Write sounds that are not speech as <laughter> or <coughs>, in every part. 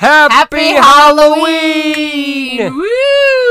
Happy, Happy Halloween! Halloween! Woo!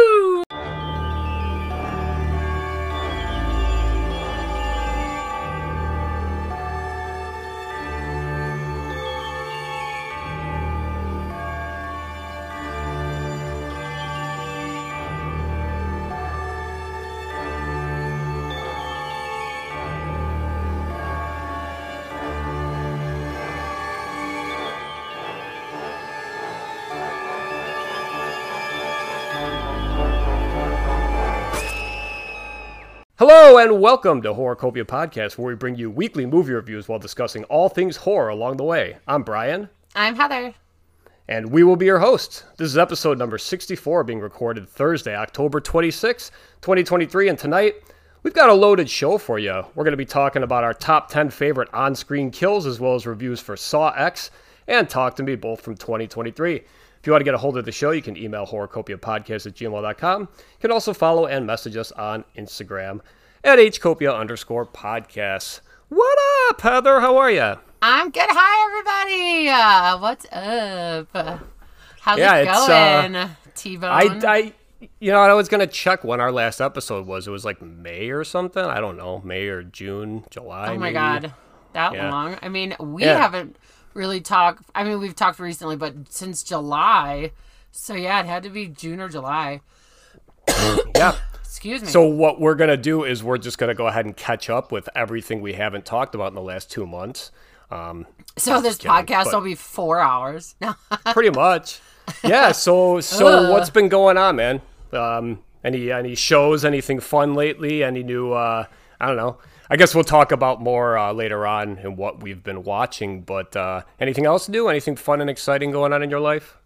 Hello and welcome to Horrorcopia Podcast, where we bring you weekly movie reviews while discussing all things horror along the way. I'm Brian, I'm Heather. and we will be your hosts. This is episode number 64, being recorded Thursday, October 26, 2023, and tonight we've got a loaded show for you. We're going to be talking about our top 10 favorite on screen kills, as well as reviews for Saw X and Talk to Me, both from 2023. If you want to get a hold of the show, you can email horrorcopiapodcast at gmail.com. You can also follow and message us on Instagram at hcopia underscore podcasts. What up, Heather? How are you? I'm good. Hi, everybody. Uh, what's up? How's Yeah, it uh, going, T-Bone? I, I, you know, I was gonna check when our last episode was. It was like May or something. I don't know, May or June, July. oh my maybe. god, that Yeah. long. I mean, we Yeah. haven't really talked. I mean, we've talked recently, but since July. So yeah, it had to be June or July. <coughs> Yeah. Excuse me. So what we're gonna do is we're just gonna go ahead and catch up with everything we haven't talked about in the last two months. Um, So this kidding, podcast will be four hours. <laughs> Pretty much. Yeah. So so what's been going on, man? Um, any any shows? Anything fun lately? Any new? Uh, I don't know. I guess we'll talk about more uh, later on and what we've been watching. But uh, anything else to do? Anything fun and exciting going on in your life?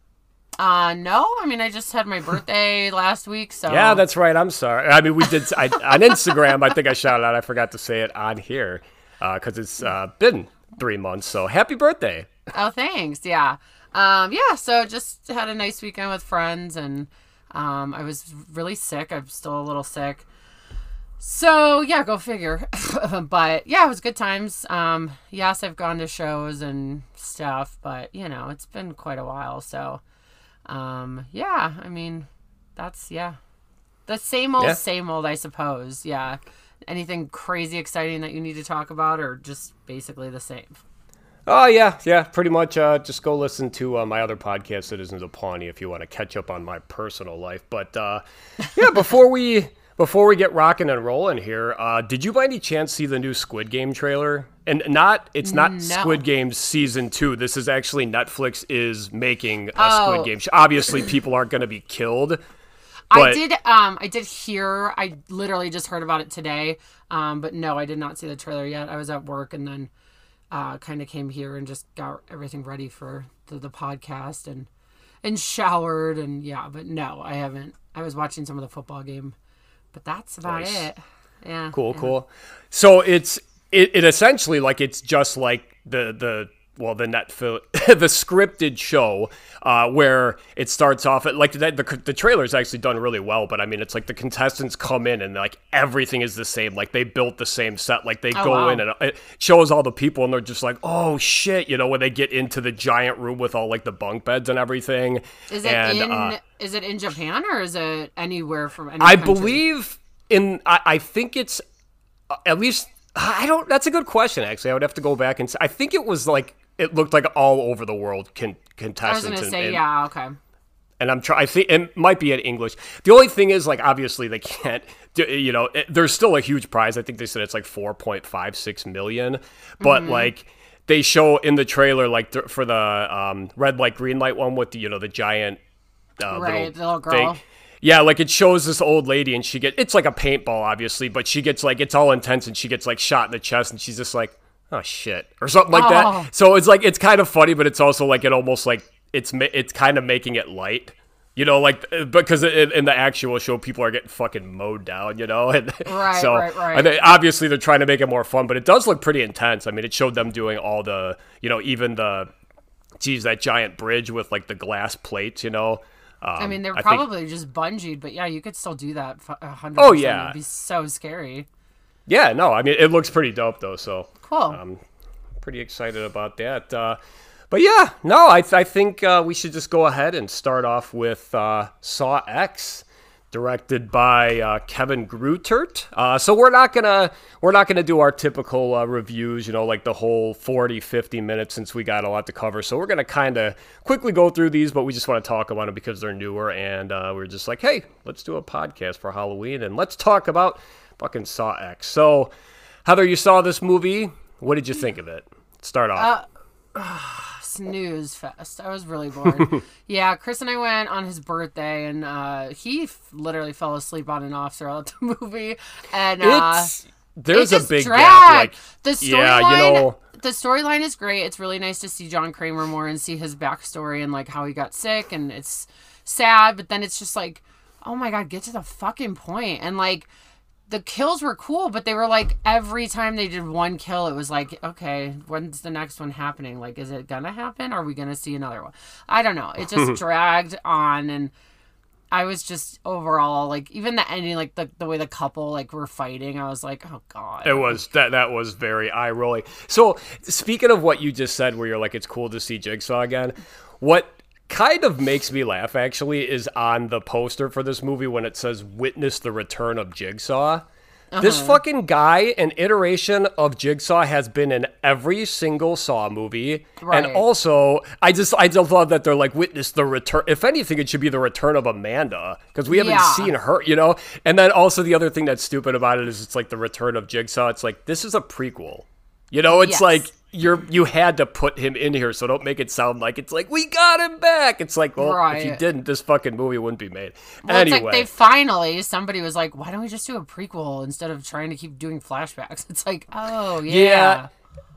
Uh, no. I mean, I just had my birthday <laughs> last week, so Yeah, that's right. I'm sorry. I mean, we did I, on Instagram. I think I shouted out. I forgot to say it on here because it's uh, been three months. So happy birthday! Oh, thanks. Yeah. Um, yeah. So just had a nice weekend with friends, and um, I was really sick. I'm still a little sick. So yeah, go figure. <laughs> but yeah, it was good times. Um, yes, I've gone to shows and stuff, but you know, it's been quite a while. So, um, yeah. I mean, that's yeah, the same old, Yeah. same old, I suppose. Yeah. Anything crazy exciting that you need to talk about, or just basically the same? Oh yeah, yeah. Pretty much. Uh, just go listen to uh, my other podcast, Citizens of Pawnee, if you want to catch up on my personal life. But uh, <laughs> yeah, before we before we get rocking and rolling here, uh, did you by any chance see the new Squid Game trailer? And not, it's not No. Squid Game season two. This is actually Netflix is making a Oh. Squid Game. Obviously, people aren't going to be killed. I did um I did hear I literally just heard about it today. Um but no, I did not see the trailer yet. I was at work and then uh kind of came here and just got everything ready for the, the podcast and and showered and yeah, but no, I haven't. I was watching some of the football game. But that's about Nice. it. Yeah. Cool, cool. So it's it, it essentially like it's just like the the well the net <laughs> the scripted show uh, where it starts off at like the, the the trailer's actually done really well but i mean it's like the contestants come in and like everything is the same like they built the same set like they Oh, go wow. in and it shows all the people and they're just like oh shit you know when they get into the giant room with all like the bunk beds and everything Is it and, in uh, is it in Japan or is it anywhere from any I country? believe in. I, I think it's uh, at least. I don't. That's a good question. Actually, I would have to go back and. I think it was like it looked like all over the world con- I was gonna say and, yeah, okay. and I'm trying. I think it might be in English. The only thing is, like, obviously they can't. do- You know, it, there's still a huge prize. I think they said it's like 4.56 million, but Mm-hmm. like they show in the trailer, like th- for the um, red light, green light one with the you know the giant uh, Right, the little thing. girl. Yeah, like it shows this old lady and she get it's like a paintball, obviously, but she gets like it's all intense and she gets like shot in the chest and she's just like, oh shit, or something like Oh. that. So it's like it's kind of funny, but it's also like it almost like it's it's kind of making it light. You know, like uh, because in, in the actual show, people are getting fucking mowed down. You know, <laughs> and Right, so right, right. I think obviously they're trying to make it more fun, but it does look pretty intense. I mean, it showed them doing all the, you know, even the, geez, that giant bridge with like the glass plates. You know, um, I mean, they're think- probably just bungeed, but yeah, you could still do that. f- a hundred. Oh, yeah. it'd be so scary. yeah, no, I mean it looks pretty dope though. So Cool. um, pretty excited about that. Uh, but yeah, no, I, I think uh, we should just go ahead and start off with uh, Saw X, directed by uh, Kevin Greutert. Uh, so we're not gonna we're not gonna do our typical uh, reviews, you know, like the whole 40, 50 minutes since we got a lot to cover. So we're gonna kind of quickly go through these, but we just want to talk about them because they're newer, and uh, we're just like, hey, let's do a podcast for Halloween and let's talk about fucking Saw X. So Heather, you saw this movie. What did you think of it? Start off. <sighs> snooze fest. I was really bored. <laughs> yeah, Chris and I went on his birthday, and uh, he f- literally fell asleep on and off throughout <laughs> the movie. And uh, it's there's a big dragged. gap. Like the storyline. yeah, you know, the storyline is great. It's really nice to see John Kramer more and see his backstory and like how he got sick, and it's sad. But then it's just like, oh my god, get to the fucking point. And like, the kills were cool, but they were like every time they did one kill, it was like, okay, when's the next one happening? Like, is it gonna happen? Are we gonna see another one? I don't know. It just <laughs> dragged on, and I was just overall like, even the ending, like the the way the couple like were fighting, I was like, oh god. It was that that was very eye rolling. So speaking of what you just said, where you're like, it's cool to see Jigsaw again. What kind of makes me laugh actually is on the poster for this movie when it says "Witness the Return of Jigsaw." This uh-huh. fucking guy, an iteration of Jigsaw, has been in every single Saw movie, Right. and also I just I just love that they're like witness the return. If anything, it should be the return of Amanda because we haven't Yeah. seen her, you know. And then also the other thing that's stupid about it is it's like the return of Jigsaw. It's like this is a prequel, you know. It's Yes. like you're you had to put him in here, so don't make it sound like it's like we got him back. It's like well, if you didn't, this fucking movie wouldn't be made. Well, anyway, it's like they finally somebody was like, why don't we just do a prequel instead of trying to keep doing flashbacks? <laughs> It's like, oh yeah. Yeah.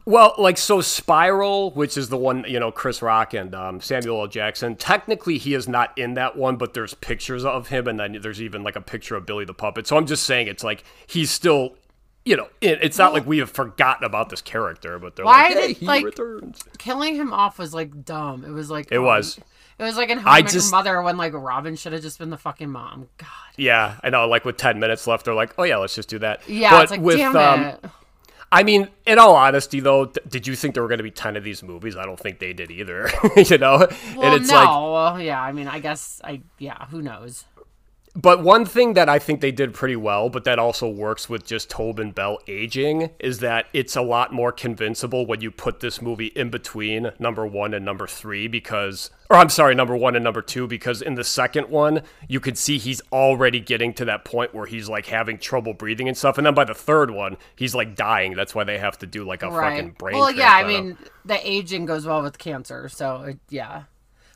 Well, like so, Spiral, which is the one you know, Chris Rock and um, Samuel L. Jackson. Technically, he is not in that one, but there's pictures of him, and then there's even like a picture of Billy the Puppet. So I'm just saying, it's like he's still, you know, it, it's not like we have forgotten about this character, but they're Why like, hey, did- he like- returns. Killing him off was like dumb. It was like It was. It was like in How I Met just- Mother when like Robin should have just been the fucking mom. God. Yeah, I know. Like with ten minutes left, they're like, oh yeah, let's just do that. Yeah, but it's like with damn um, it. I mean, in all honesty, though, th- did you think there were going to be ten of these movies? I don't think they did either. <laughs> you know, Well, and it's no. like Well, yeah. I mean, I guess I. Yeah. Who knows? But one thing that I think they did pretty well, but that also works with just Tobin Bell aging, is that it's a lot more convincible when you put this movie in between number one and number three, because, or I'm sorry, number one and number two, because in the second one, you could see he's already getting to that point where he's like having trouble breathing and stuff. And then by the third one, he's like dying. That's why they have to do like a fucking Right. brain Well, yeah. I transplant on him. mean, the aging goes well with cancer, so it, yeah.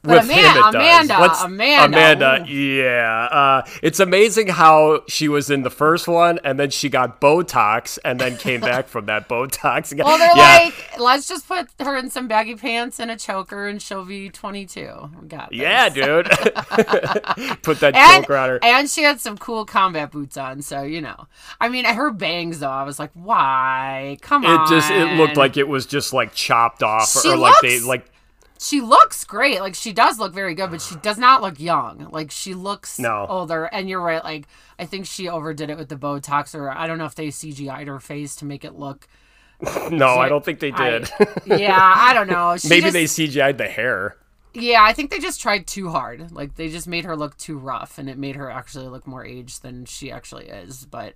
With Ama- him, it does. Amanda, Let's- Amanda, Amanda, yeah. Uh, it's amazing how she was in the first one, and then she got Botox, and then came back from that <laughs> Botox. Again. Well, they're yeah, like, let's just put her in some baggy pants and a choker, and she'll be 22. We got this. yeah, dude. <laughs> Put that And, choker on her. and she had some cool combat boots on, so you know. I mean, her bangs though, I was like, why? Come on. It just it looked like it was just like chopped off, She or like they like she looks great. Like she does look very good, but she does not look young. Like she looks No. older. And you're right. Like I think she overdid it with the Botox, or I don't know if they CGI'd her face to make it look. <laughs> no, I don't think they I- did. <laughs> yeah, I don't know. She Maybe just- they CGI'd the hair. Yeah, I think they just tried too hard. Like they just made her look too rough, and it made her actually look more aged than she actually is. But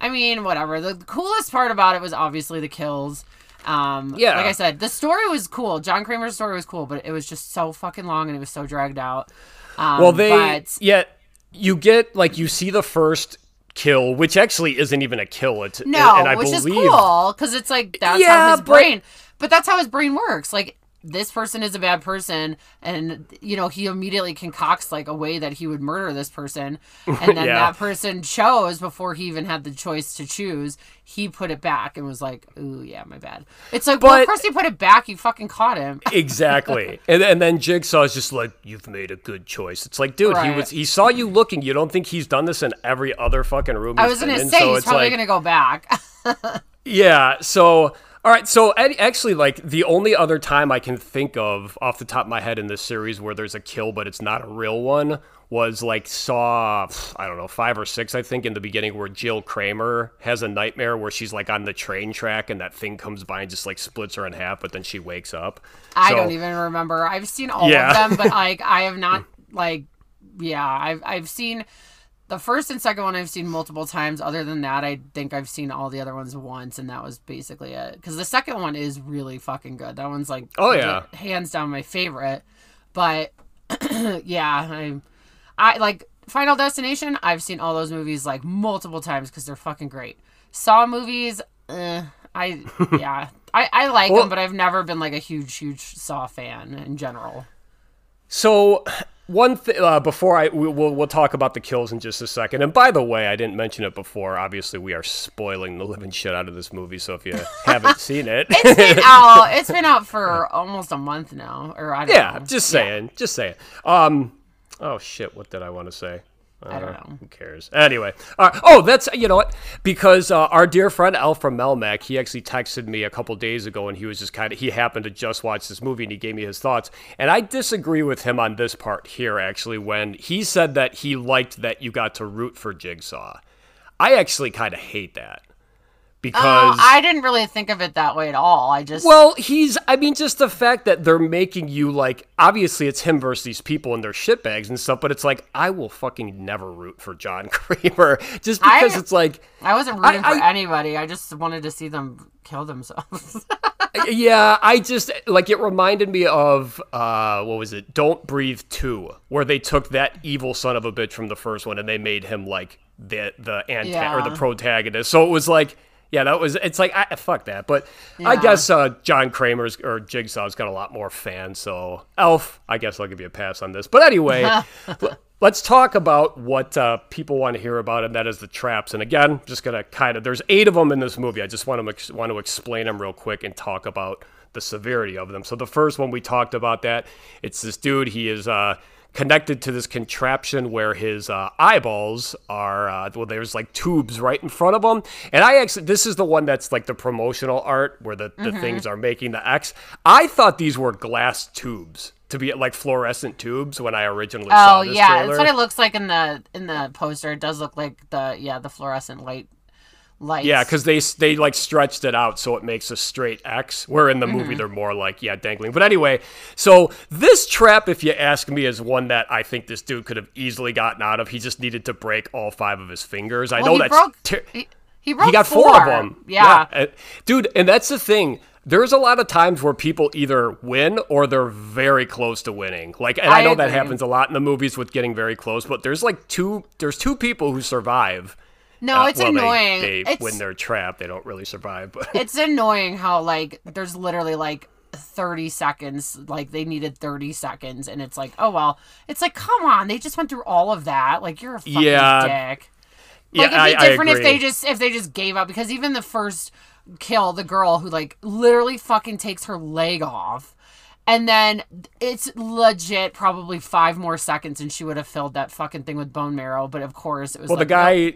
I mean, whatever. The coolest part about it was obviously the kills. Um, Yeah. like I said, the story was cool. John Kramer's story was cool, but it was just so fucking long and it was so dragged out. Um, Well, they but yeah, you get like you see the first kill, which actually isn't even a kill. It's no, and I which believe is cool because it's like that's Yeah, how his but- brain. But that's how his brain works. Like this person is a bad person, and you know he immediately concocts like a way that he would murder this person, and then <laughs> Yeah. that person chose before he even had the choice to choose. He put it back and was like, "Ooh, yeah, my bad." It's like, well, But- of course you put it back. You fucking caught him. <laughs> exactly. and and then Jigsaw's just like, "You've made a good choice." It's like, dude, he was he saw you looking. You don't think he's done this in every other fucking room? I was gonna in? say so he's probably like, gonna go back. <laughs> Yeah, so All right, so actually, like the only other time I can think of off the top of my head in this series where there's a kill, but it's not a real one, was like Saw, I don't know, five or six, I think, in the beginning, where Jill Kramer has a nightmare where she's like on the train track and that thing comes by and just like splits her in half, but then she wakes up. I So- don't even remember. I've seen all Yeah. of them, but <laughs> like I have not like yeah, I've I've seen the first and second one I've seen multiple times. Other than that, I think I've seen all the other ones once, and that was basically it. Because the second one is really fucking good. That one's like Oh, yeah. hands down my favorite. But <clears throat> yeah, I I like Final Destination. I've seen all those movies like multiple times because they're fucking great. Saw movies, uh, I <laughs> yeah, I I like Well- them, but I've never been like a huge huge Saw fan in general. So one thing uh, before I we, we'll we'll talk about the kills in just a second. And by the way, I didn't mention it before. Obviously, we are spoiling the living shit out of this movie. So if you <laughs> haven't seen it, It's been <laughs> out. It's been out for almost a month now, or I don't yeah, know. just saying, just saying. Um, oh shit, what did I want to say? I don't Uh, know. Who cares? Anyway, uh, oh, that's you know what? Because uh, our dear friend Al from Melmac, he actually texted me a couple days ago, and he was just kind of he happened to just watch this movie, and he gave me his thoughts. And I disagree with him on this part here, actually, when he said that he liked that you got to root for Jigsaw. I actually kind of hate that because Oh, I didn't really think of it that way at all. I just well, he's. I mean, just the fact that they're making you like. Obviously, it's him versus these people and their shitbags and stuff. But it's like I will fucking never root for John <laughs> Kramer just because I- it's like, I wasn't rooting I- for I- anybody. I just wanted to see them kill themselves. <laughs> yeah. I just like it reminded me of uh, what was it? Don't Breathe Two, where they took that evil son of a bitch from the first one and they made him like the the anta- or the protagonist. So it was like. Yeah, that was. It's like I, fuck that, but I guess uh, John Kramer's or Jigsaw's got a lot more fans. So Alf, I guess I'll give you a pass on this. But anyway, <laughs> let's talk about what uh, people want to hear about, and that is the traps. And again, just gonna kind of there's eight of them in this movie. I just want to ex- want to explain them real quick and talk about the severity of them. So the first one we talked about that it's this dude. He is. Uh, connected to this contraption where his uh, eyeballs are uh, well there's like tubes right in front of him and i actually this is the one that's like the promotional art where the, the things are making the x i thought these were glass tubes to be like fluorescent tubes when i originally saw oh yeah, trailer. that's what it looks like in the in the poster. It does look like the yeah the fluorescent light lights. yeah, because they they like stretched it out so it makes a straight X. Where in the Mm-hmm. movie they're more like yeah dangling. But anyway, so this trap, if you ask me, is one that I think this dude could have easily gotten out of. He just needed to break all five of his fingers. I Well, know he that's broke. ter- he, he broke he got four. four, of them. Yeah. Uh, dude, and that's the thing. There's a lot of times where people either win or they're very close to winning. Like, and I, I know that happens a lot in the movies with getting very close. But there's like two. There's two people who survive. No, Uh, it's well, annoying. They, it's, when they're trapped, they don't really survive. But <laughs> it's annoying how like there's literally like 30 seconds like they needed 30 seconds and it's like oh well it's like come on they just went through all of that like you're a fucking Yeah. dick like yeah, it'd I, be different I if they just if they just gave up because even the first kill the girl who like literally fucking takes her leg off and then it's legit probably five more seconds and she would have filled that fucking thing with bone marrow but of course it was Well, like, the guy,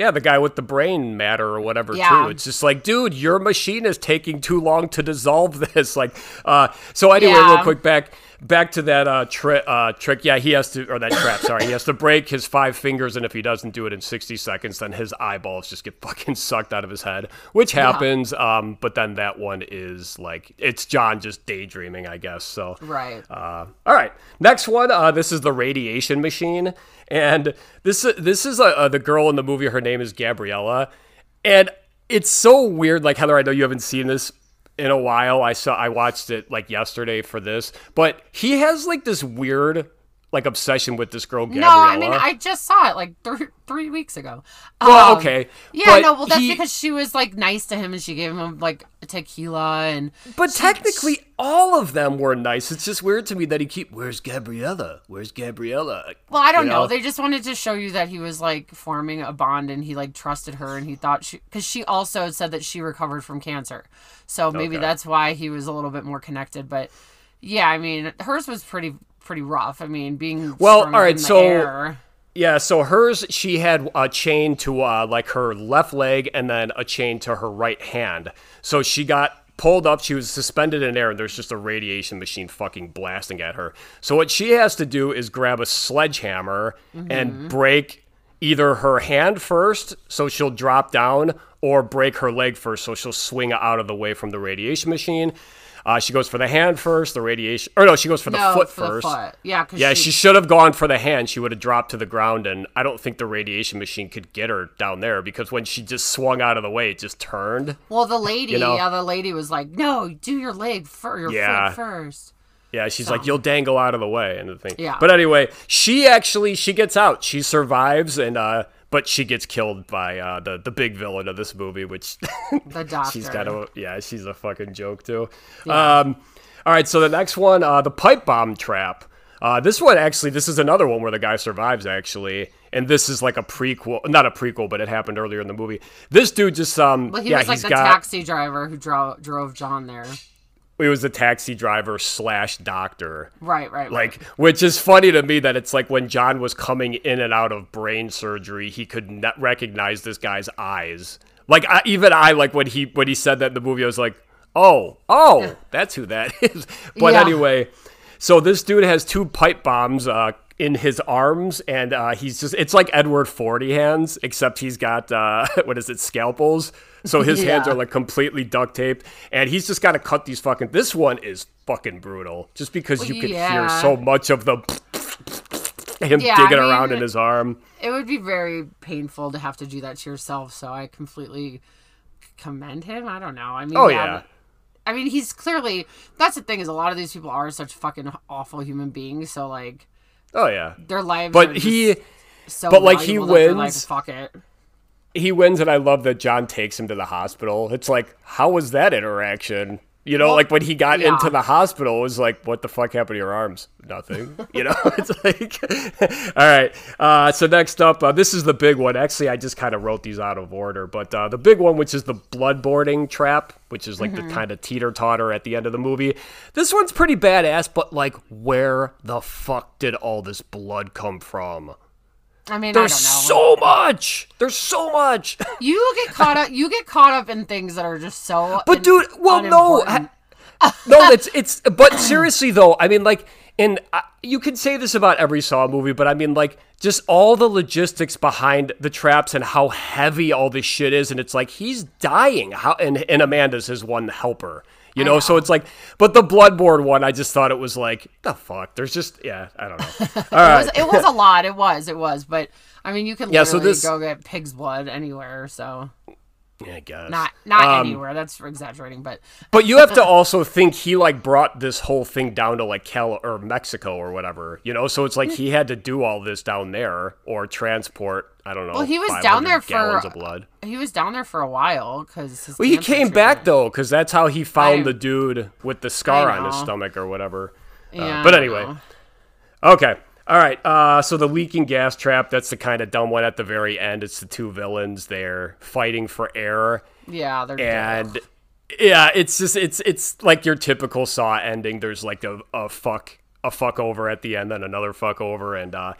yeah, the guy with the brain matter or whatever Yeah. too. It's just like, dude, your machine is taking too long to dissolve <laughs> this. Like, uh, so anyway, Yeah. real quick back back to that uh, tri- uh, trick. Yeah, he has to, or that trap. Sorry, he has to break his five fingers, and if he doesn't do it in sixty seconds, then his eyeballs just get <laughs> fucking sucked out of his head, which happens. Um, but then that one is like, it's John just daydreaming, I guess. So right uh, all right, next one. Uh, this is the radiation machine, and this this is uh, uh, the girl in the movie. Her name is Gabriella, and it's so weird. Like Heather, I know you haven't seen this in a while. I saw I watched it like yesterday for this, but he has like this weird like obsession with this girl Gabriella. no i mean i just saw it like th- three weeks ago well, Um, okay, Yeah, but no, well, that's he- because she was like nice to him and she gave him like tequila and. But technically, all of them were nice. It's just weird to me that he keep. Where's Gabriella? Where's Gabriella? Well, I don't You know. know? They just wanted to show you that he was like forming a bond and he like trusted her and he thought she. Because she also said that she recovered from cancer. So maybe Okay. that's why he was a little bit more connected. But yeah, I mean, hers was pretty pretty rough. I mean, being Well, all right, so- air- Yeah, so hers, she had a chain to uh, like her left leg and then a chain to her right hand. So she got pulled up. She was suspended in air, and there's just a radiation machine fucking blasting at her. So what she has to do is grab a sledgehammer and break either her hand first, so she'll drop down, or break her leg first, so she'll swing out of the way from the radiation machine. Uh, she goes for the hand first, the radiation, or no, she goes for the no, foot for first. the foot. Yeah, Yeah, she should have gone for the hand. She would have dropped to the ground, and I don't think the radiation machine could get her down there because when she just swung out of the way, it just turned. Well, the lady, You know? yeah, the lady was like, "No, do your leg for your Yeah. foot first. Yeah, she's like, "You'll dangle out of the way," and the thing. Yeah. But anyway, she actually she gets out. She survives, and uh, but she gets killed by uh, the the big villain of this movie, which <laughs> The doctor. she's kind of yeah, she's a fucking joke too. Um, all right, so the next one, uh, the pipe bomb trap. Uh, this one actually, this is another one where the guy survives actually, and this is like a prequel, not a prequel, but it happened earlier in the movie. This dude just um, Well, he yeah, was like the got taxi driver who drove drove John there. He was a taxi driver slash doctor. Right, right, right. Like, which is funny to me that it's like when John was coming in and out of brain surgery, he could not recognize this guy's eyes. Like, I, even I, like when he when he said that in the movie, I was like, oh, oh, that's who that <laughs> is. But Yeah. anyway, so this dude has two pipe bombs uh, in his arms, and uh, he's just it's like Edward Forty hands, except he's got uh, <laughs> what is it, scalpels. So his <laughs> hands are like completely duct taped, and he's just got to cut these fucking. This one is fucking brutal, just because you could hear so much of the <laughs> him Yeah, I digging mean- around in his arm. it would be very painful to have to do that to yourself. So I completely commend him. I don't know. I mean, Oh yeah, I mean, he's clearly. That's the thing is, a lot of these people are such fucking awful human beings. So like, oh yeah. their lives. But he so but, like, he valuable like, wins. fuck it. he wins, and I love that John takes him to the hospital. It's like, how was that interaction? You know, Well, like when he got yeah. into the hospital, it was like, what the fuck happened to your arms? Nothing. <laughs> You know, <laughs> it's like, <laughs> all right. Uh, so next up, uh, this is the big one. Actually, I just kind of wrote these out of order, but uh, the big one, which is the bloodboarding trap, which is like Mm-hmm. the kind of teeter totter at the end of the movie. This one's pretty badass, but like, where the fuck did all this blood come from? I mean, There's I so much. There's so much. <laughs> you get caught up. You get caught up in things that are just so. But in- dude, well, no, unimportant. no, it's it's. But seriously though, I mean, like, and uh, you can say this about every Saw movie, but I mean, like, just all the logistics behind the traps and how heavy all this shit is, and it's like he's dying. How and and Amanda's his one helper. You know, so it's like, but the bloodborne one, I just thought it was like, the fuck. There's just, yeah, I don't know. <laughs> All It was, it was a lot. It was. It was. But I mean, you can Yeah, so literally this- go get pig's blood anywhere. So yeah, I guess not not Um, anywhere. That's exaggerating. But <laughs> But you have to <laughs> also think he like brought this whole thing down to like Cal or Mexico or whatever, you know. So it's like he had to do all this down there or transport. I don't know. Well, he was down there for- gallons of blood. he was down there for a while because Well, he came back though, because that's how he found I- the dude with the scar on his stomach or whatever. Yeah, but anyway. Okay. All right. Uh, so the leaking gas trap, that's the kind of dumb one at the very end. It's the two villains. They're fighting for air. yeah, they're And yeah, it's just it's it's like your typical saw ending. There's like a, a fuck a fuck over at the end, then another fuck over, and uh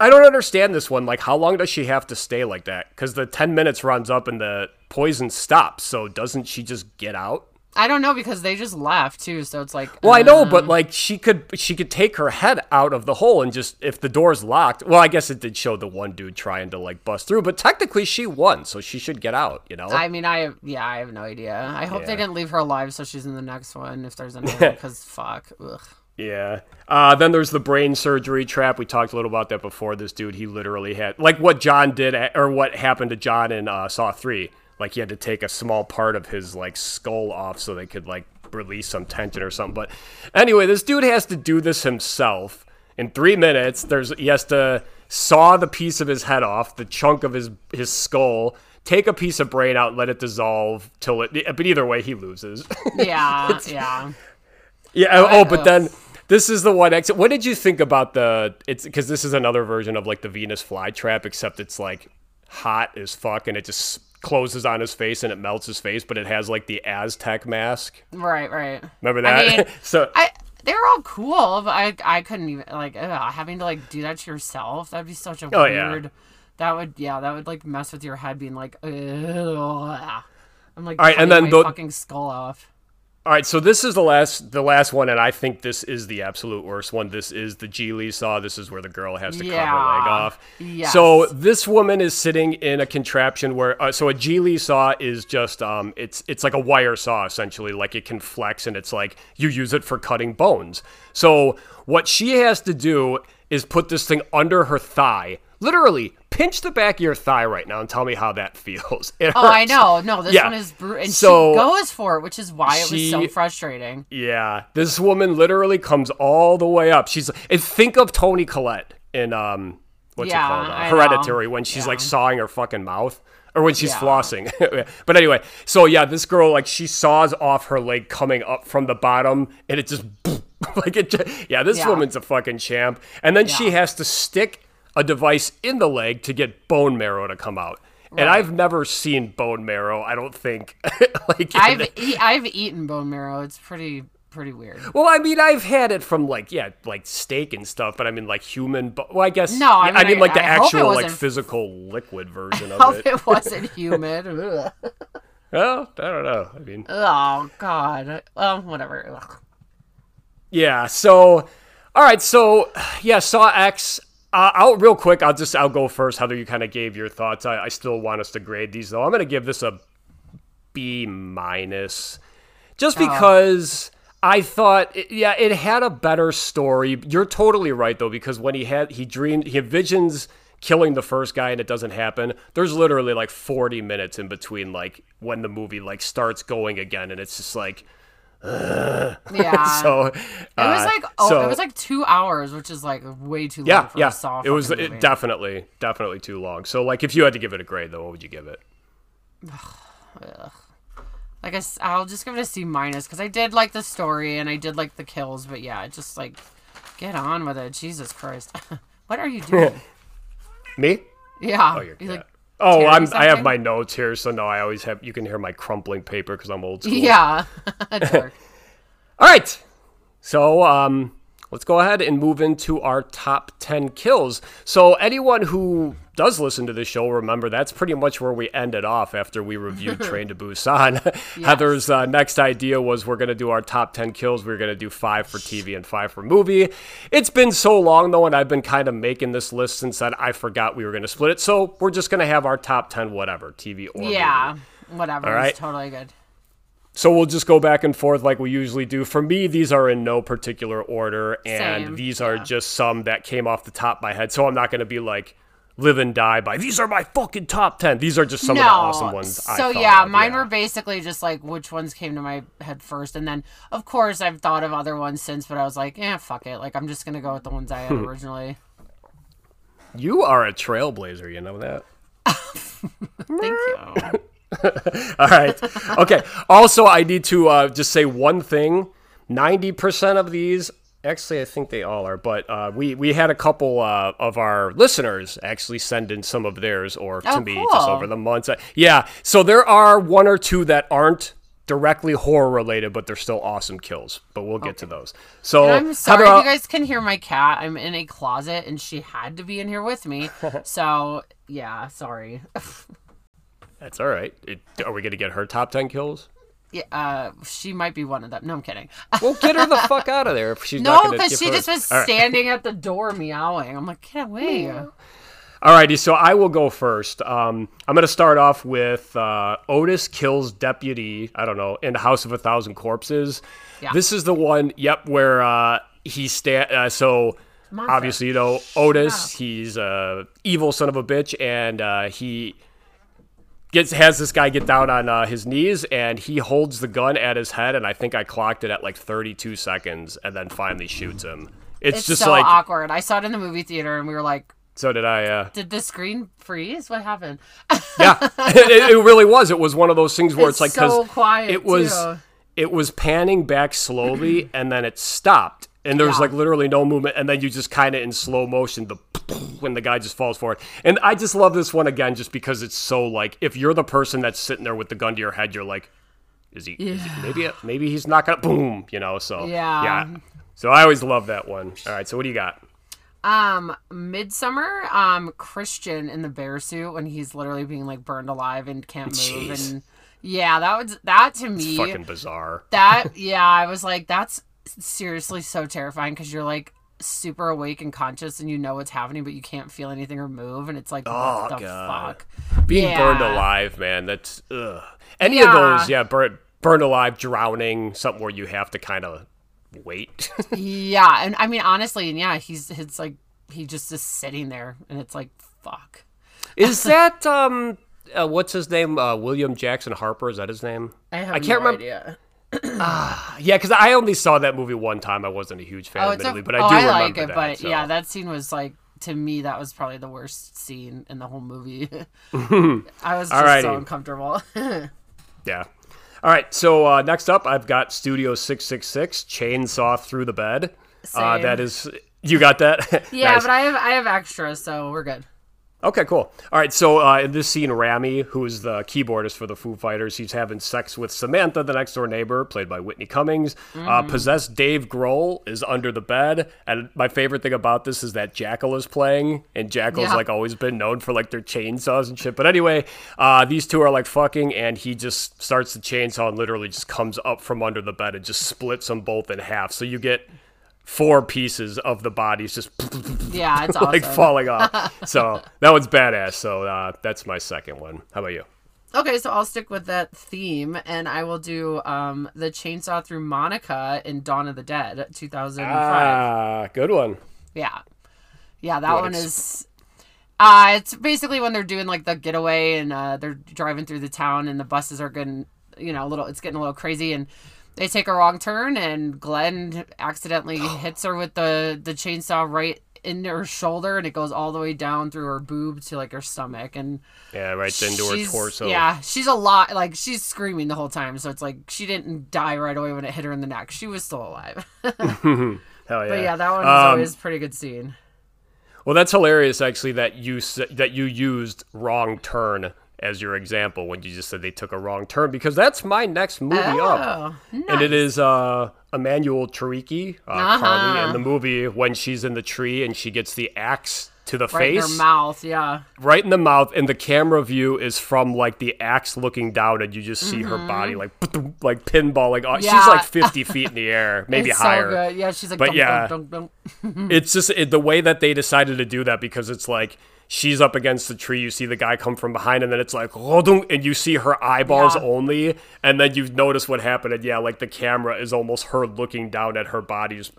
I don't understand this one. Like, how long does she have to stay like that? Because the ten minutes runs up and the poison stops. So doesn't she just get out? I don't know because they just left too. So it's like Well, I know, um, but like she could she could take her head out of the hole and just if the door's locked. Well, I guess it did show the one dude trying to like bust through, but technically she won, so she should get out. You know? I mean, I yeah, I have no idea. I hope they didn't leave her alive so she's in the next one if there's any because <laughs> fuck. Ugh. Yeah. Uh, then there's the brain surgery trap. We talked a little about that before. This dude, he literally had like what John did, or what happened to John in uh, Saw Three. Like he had to take a small part of his like skull off so they could like release some tension or something. But anyway, this dude has to do this himself in three minutes. There's he has to saw the piece of his head off, the chunk of his his skull. Take a piece of brain out, let it dissolve till it. But either way, he loses. <laughs> Yeah, yeah. Yeah. Oh, but then this is the one exit. What did you think about the? It's because this is another version of like the Venus flytrap, except it's like hot as fuck, and it just closes on his face and it melts his face, but it has like the Aztec mask. Right, right. Remember I that? mean, <laughs> so I they were all cool, but I I couldn't even like ugh, having to like do that to yourself. That'd be such a Oh, yeah. weird. That would yeah, that would like mess with your head, being like, ugh. I'm like, All right, and then the- fucking skull off. All right, so this is the last the last one, and I think this is the absolute worst one. This is the Gigli saw. This is where the girl has to cut her leg off. Yes. So this woman is sitting in a contraption where uh, so a Gigli saw is just um it's it's like a wire saw essentially, like it can flex and it's like you use it for cutting bones. So what she has to do is put this thing under her thigh. Literally, pinch the back of your thigh right now and tell me how that <laughs> feels. It Oh, I know. No, this Yeah. one is brutal, and So, she goes for it, which is why it was so frustrating. Yeah, this woman literally comes all the way up. She's and think of Toni Collette in um what's Yeah, it called? Uh, Hereditary know. when she's Yeah. like sawing her fucking mouth or when she's Yeah. flossing. <laughs> but anyway, so yeah, this girl like she saws off her leg coming up from the bottom and it just <laughs> like it ju- yeah, this Yeah. woman's a fucking champ. And then she has to stick a device in the leg to get bone marrow to come out. And I've never seen bone marrow, I don't think. <laughs> like I've e- I've eaten bone marrow. It's pretty pretty weird. Well, I mean, I've had it from like yeah, like steak and stuff, but I mean like human. But well, I guess No, I I mean, mean, like the I- I hope actual like physical liquid version <laughs> Hope of it. it <laughs> wasn't human. Well, I don't know. I mean, oh God. Well, whatever. Ugh. yeah. So, all right. So, yeah, Saw X. Uh, I'll real quick. I'll just I'll go first. Heather, you kind of gave your thoughts. I, I still want us to grade these though. I'm gonna give this a B minus, just because. I thought, yeah, it had a better story. You're totally right though, because when he had he dreamed, he envisions killing the first guy and it doesn't happen. There's literally like 40 minutes in between, like when the movie like starts going again, and it's just like, Yeah. <laughs> so it was uh, like oh, so- it was like two hours, which is like way too long yeah, for yeah. a Saw. It was it definitely definitely too long. So like, if you had to give it a grade though, what would you give it? like I'll just give it a C minus because I did like the story and I did like the kills, but yeah, just like get on with it. Jesus Christ, <laughs> what are you doing? <laughs> Me? yeah, Oh, you're you like Oh, I'm. I have my notes here, so no, I always have. You can hear my crumpling paper because I'm old school. yeah. <laughs> <laughs> All right. So, um, let's go ahead and move into our top 10 kills. So, anyone who does listen to the show, remember that's pretty much where we ended off after we reviewed <laughs> Train to Busan. Heather's uh, next idea was we're going to do our top 10 kills. We are going to do five for TV and five for movie. It's been so long, though, and I've been kind of making this list since then. I forgot we were going to split it. So, we're just going to have our top 10, whatever, TV or movie. yeah, whatever. All right. Totally good. So we'll just go back and forth like we usually do. For me, these are in no particular order, and Same, these are yeah. just some that came off the top of my head. So I'm not going to be like live and die by these are my fucking top 10. These are just some of the awesome ones. So yeah, of, mine yeah. were basically just like which ones came to my head first, and then of course I've thought of other ones since, but I was like, yeah, fuck it. Like I'm just gonna go with the ones I had hmm. originally. You are a trailblazer, you know that? <laughs> Thank you. <laughs> <laughs> All right. Okay. also, I need to uh, just say one thing. 90% of these, actually, I think they all are, but uh, we, we had a couple uh, of our listeners actually send in some of theirs or to Oh, me cool. just over the months. Uh, Yeah. So there are one or two that aren't directly horror related, but they're still awesome kills. But we'll get to those. So I'm sorry if you guys can hear my cat. I'm in a closet, and she had to be in here with me. <laughs> So yeah, sorry. <laughs> that's all right. It, are we going to get her top 10 kills? yeah, uh, she might be one of them. No, I'm kidding. We'll get her the <laughs> fuck out of there if she's not No, going because she just was standing at the door meowing. I'm like, can't get away. Alrighty, so I will go first. Um, I'm going to start off with uh, Otis kills deputy. I don't know in the House of a Thousand Corpses. Yeah. This is the one. Yep, where uh, he sta- uh, So Monster. obviously, you know Otis. He's a evil son of a bitch, and uh, he gets has this guy get down on uh, his knees, and he holds the gun at his head, and I think I clocked it at like 32 seconds, and then finally shoots him. It's, It's just so like awkward. I saw it in the movie theater, and we were like, so did I. Uh, did the screen freeze? What happened? yeah, <laughs> it, it really was. It was one of those things where it's, It's like so quiet, it was too. it was panning back slowly and then it stopped and there was Yeah. like literally no movement and then you just kind of in slow motion the when the guy just falls forward. And I just love this one again just because it's so like if you're the person that's sitting there with the gun to your head, you're like, is he? Is he maybe maybe he's not gonna boom, you know? So Yeah. yeah. So I always love that one. All right, so what do you got? Um, Midsommar, um, Christian in the bear suit when he's literally being like burned alive and can't move Jeez. and yeah, that was that to me Fucking bizarre. that <laughs> yeah, I was like that's seriously so terrifying because you're like super awake and conscious and you know what's happening but you can't feel anything or move and it's like Oh, what the God. fuck. Being Yeah. burned alive, man. That's ugh. Any Yeah. of those, yeah, burn, burned alive, drowning, something where you have to kind of wait. <laughs> Yeah, and I mean honestly, and yeah, he's it's like he just is sitting there and it's like fuck. Is <laughs> that um, uh, what's his name? Uh, William Jackson Harper. Is that his name? I have I can't no remember. idea. Yeah, because I only saw that movie one time. I wasn't a huge fan, Oh, it's a, admittedly, but oh, I do I remember like it, that. but so. yeah, that scene was like to me that was probably the worst scene in the whole movie. <laughs> I was just Alrighty. so uncomfortable. <laughs> Yeah. All right. So uh, next up, I've got Studio Six Six Six Chainsaw Through the Bed. Uh, that is, you got that? <laughs> yeah, Nice. but I have I have extras, so we're good. Okay, cool. All right, so uh, in this scene, Rami, who is the keyboardist for the Foo Fighters, he's having sex with Samantha, the next door neighbor, played by Whitney Cummings. Uh, possessed Dave Grohl is under the bed, and my favorite thing about this is that Jackyl is playing, and Jackyl's Yeah. like always been known for like their chainsaws and shit. But anyway, uh, these two are like fucking, and he just starts the chainsaw and literally just comes up from under the bed and just splits them both in half. So you get four pieces of the bodies just Yeah, it's <laughs> awesome. like falling off. <laughs> so that one's badass. So uh, that's my second one. How about you? Okay, so I'll stick with that theme, and I will do um the chainsaw through Monica in Dawn of the Dead, two thousand five. Ah, good one. Yeah. Yeah, that one is uh it's basically when they're doing like the getaway and uh they're driving through the town and the buses are getting you know, a little it's getting a little crazy and they take a wrong turn and Glenn accidentally <sighs> hits her with the the chainsaw right in her shoulder and it goes all the way down through her boob to like her stomach and Yeah, right into her torso. Yeah, she's a lot like she's screaming the whole time, so it's like she didn't die right away when it hit her in the neck. She was still alive. <laughs> <laughs> Hell yeah. But yeah, that one was Um, always a pretty good scene. Well, that's hilarious actually that you that you used wrong turn as your example when you just said they took a wrong turn because that's my next movie up. Oh, And it is uh, Emmanuelle Chriqui, uh, Uh-huh. Carly, in the movie when she's in the tree and she gets the axe to the right in face. her mouth. Yeah, right in the mouth, and the camera view is from like the axe looking down, and you just see her body like like pinballing. off. She's Mm-hmm. Like fifty <laughs> feet in the air, maybe it's higher. So. Yeah, she's like, But dunk, yeah. dunk, dunk, dunk. <laughs> It's just it, the way that they decided to do that because it's like she's up against the tree, you see the guy come from behind, and then it's like and you see her eyeballs Yeah. only, and then you notice what happened, and yeah, like the camera is almost her looking down at her body. Just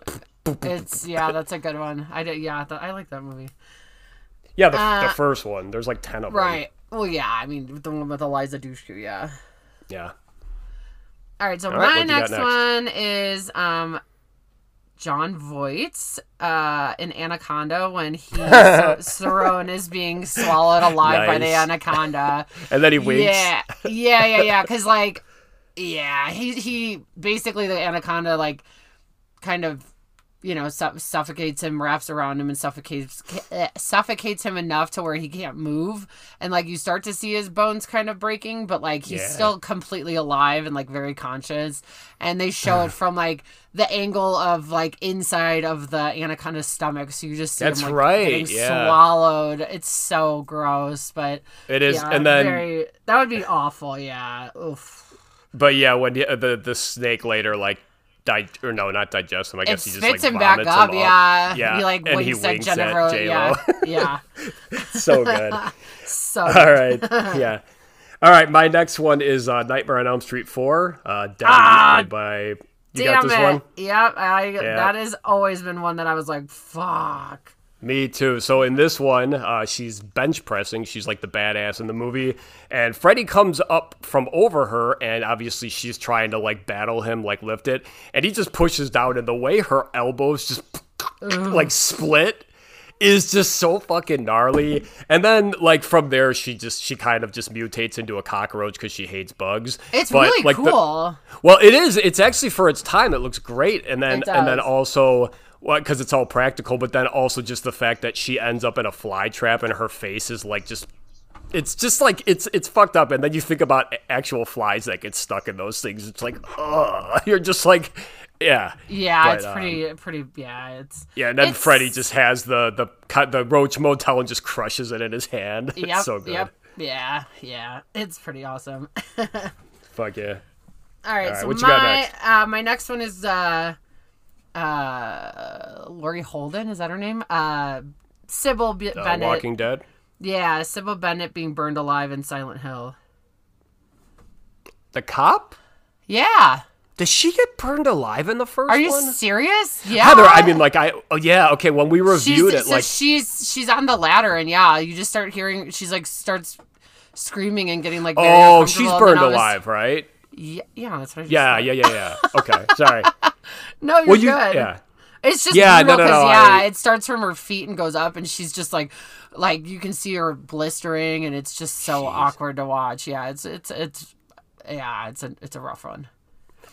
It's yeah, that's a good one. I did. Yeah, I like that movie. yeah, the, the Uh, first one. There's like ten of them. Right. Well, yeah. I mean, the one with Eliza Dushku. Yeah. Yeah. All right. So right, my what you got next, next? one is um. Jon Voight uh, in Anaconda when he <laughs> Sarone is being swallowed alive by the anaconda. <laughs> And then he winks. Yeah, yeah, yeah, yeah. Because like, yeah, he he basically the anaconda like kind of you know su- suffocates him, wraps around him, and suffocates eh, suffocates him enough to where he can't move, and like you start to see his bones kind of breaking, but like he's Yeah. still completely alive and like very conscious, and they show it <sighs> from like the angle of like inside of the anaconda's stomach, so you just see That's him like right, getting yeah. swallowed. It's so gross, but It is, yeah, and then very, that would be awful. Yeah. Oof. But yeah, when the the, the snake later like di- or no, not digest them. I It guess he just spits like him back up. him Yeah. Yeah, He like and he winks at winks at J-Lo. <laughs> yeah. Yeah. <laughs> so good. <laughs> So. All right, yeah. All right, my next one is uh, Nightmare on Elm Street Four. Uh, Debbie, Ah, by you Damn got this it. one. Yep. I that has always been one that I was like, fuck. Me too. So in this one, uh, she's bench pressing. She's like the badass in the movie, and Freddy comes up from over her, and obviously she's trying to like battle him, like lift it, and he just pushes down, and the way her elbows just like split is just so fucking gnarly. And then like from there, she just she kind of just mutates into a cockroach because she hates bugs. It's But, really like, the- cool. well, it is. It's actually for its time. It looks great, and then and then also because it's all practical, but then also just the fact that she ends up in a fly trap and her face is like just. It's just like it's it's fucked up, and then you think about actual flies that get stuck in those things. It's like, ugh, <laughs> you're just like, Yeah. Yeah, But, it's um, pretty pretty. Yeah, it's Yeah, and then It's- Freddy just has the the cut the Roach Motel and just crushes it in his hand. <laughs> yep, It's so good. yep, yeah, yeah. It's pretty awesome. <laughs> Fuck yeah. All right, right, so what you got my next? uh, my next one is uh, uh, Laurie Holden. Is that her name? Uh, Cybil B- Uh, Bennett. Walking Dead. Yeah, Cybil Bennett being burned alive in Silent Hill. The cop? Yeah. Does she get burned alive in the first Are you one? serious? Yeah. Heather, I mean, like I, oh yeah, okay. When we reviewed she's, it, so like she's she's on the ladder, and yeah, you just start hearing she's like starts screaming and getting like oh, she's burned I was- alive, right? Yeah, yeah, that's what I just Yeah, said. yeah, yeah, yeah. <laughs> Okay, sorry. No, you're Well, you, good. yeah. It's just Yeah, yeah, no, no, no, yeah, I- it starts from her feet and goes up, and she's just like, like you can see her blistering, and it's just so awkward to watch. Yeah, it's it's it's yeah, it's a it's a rough one.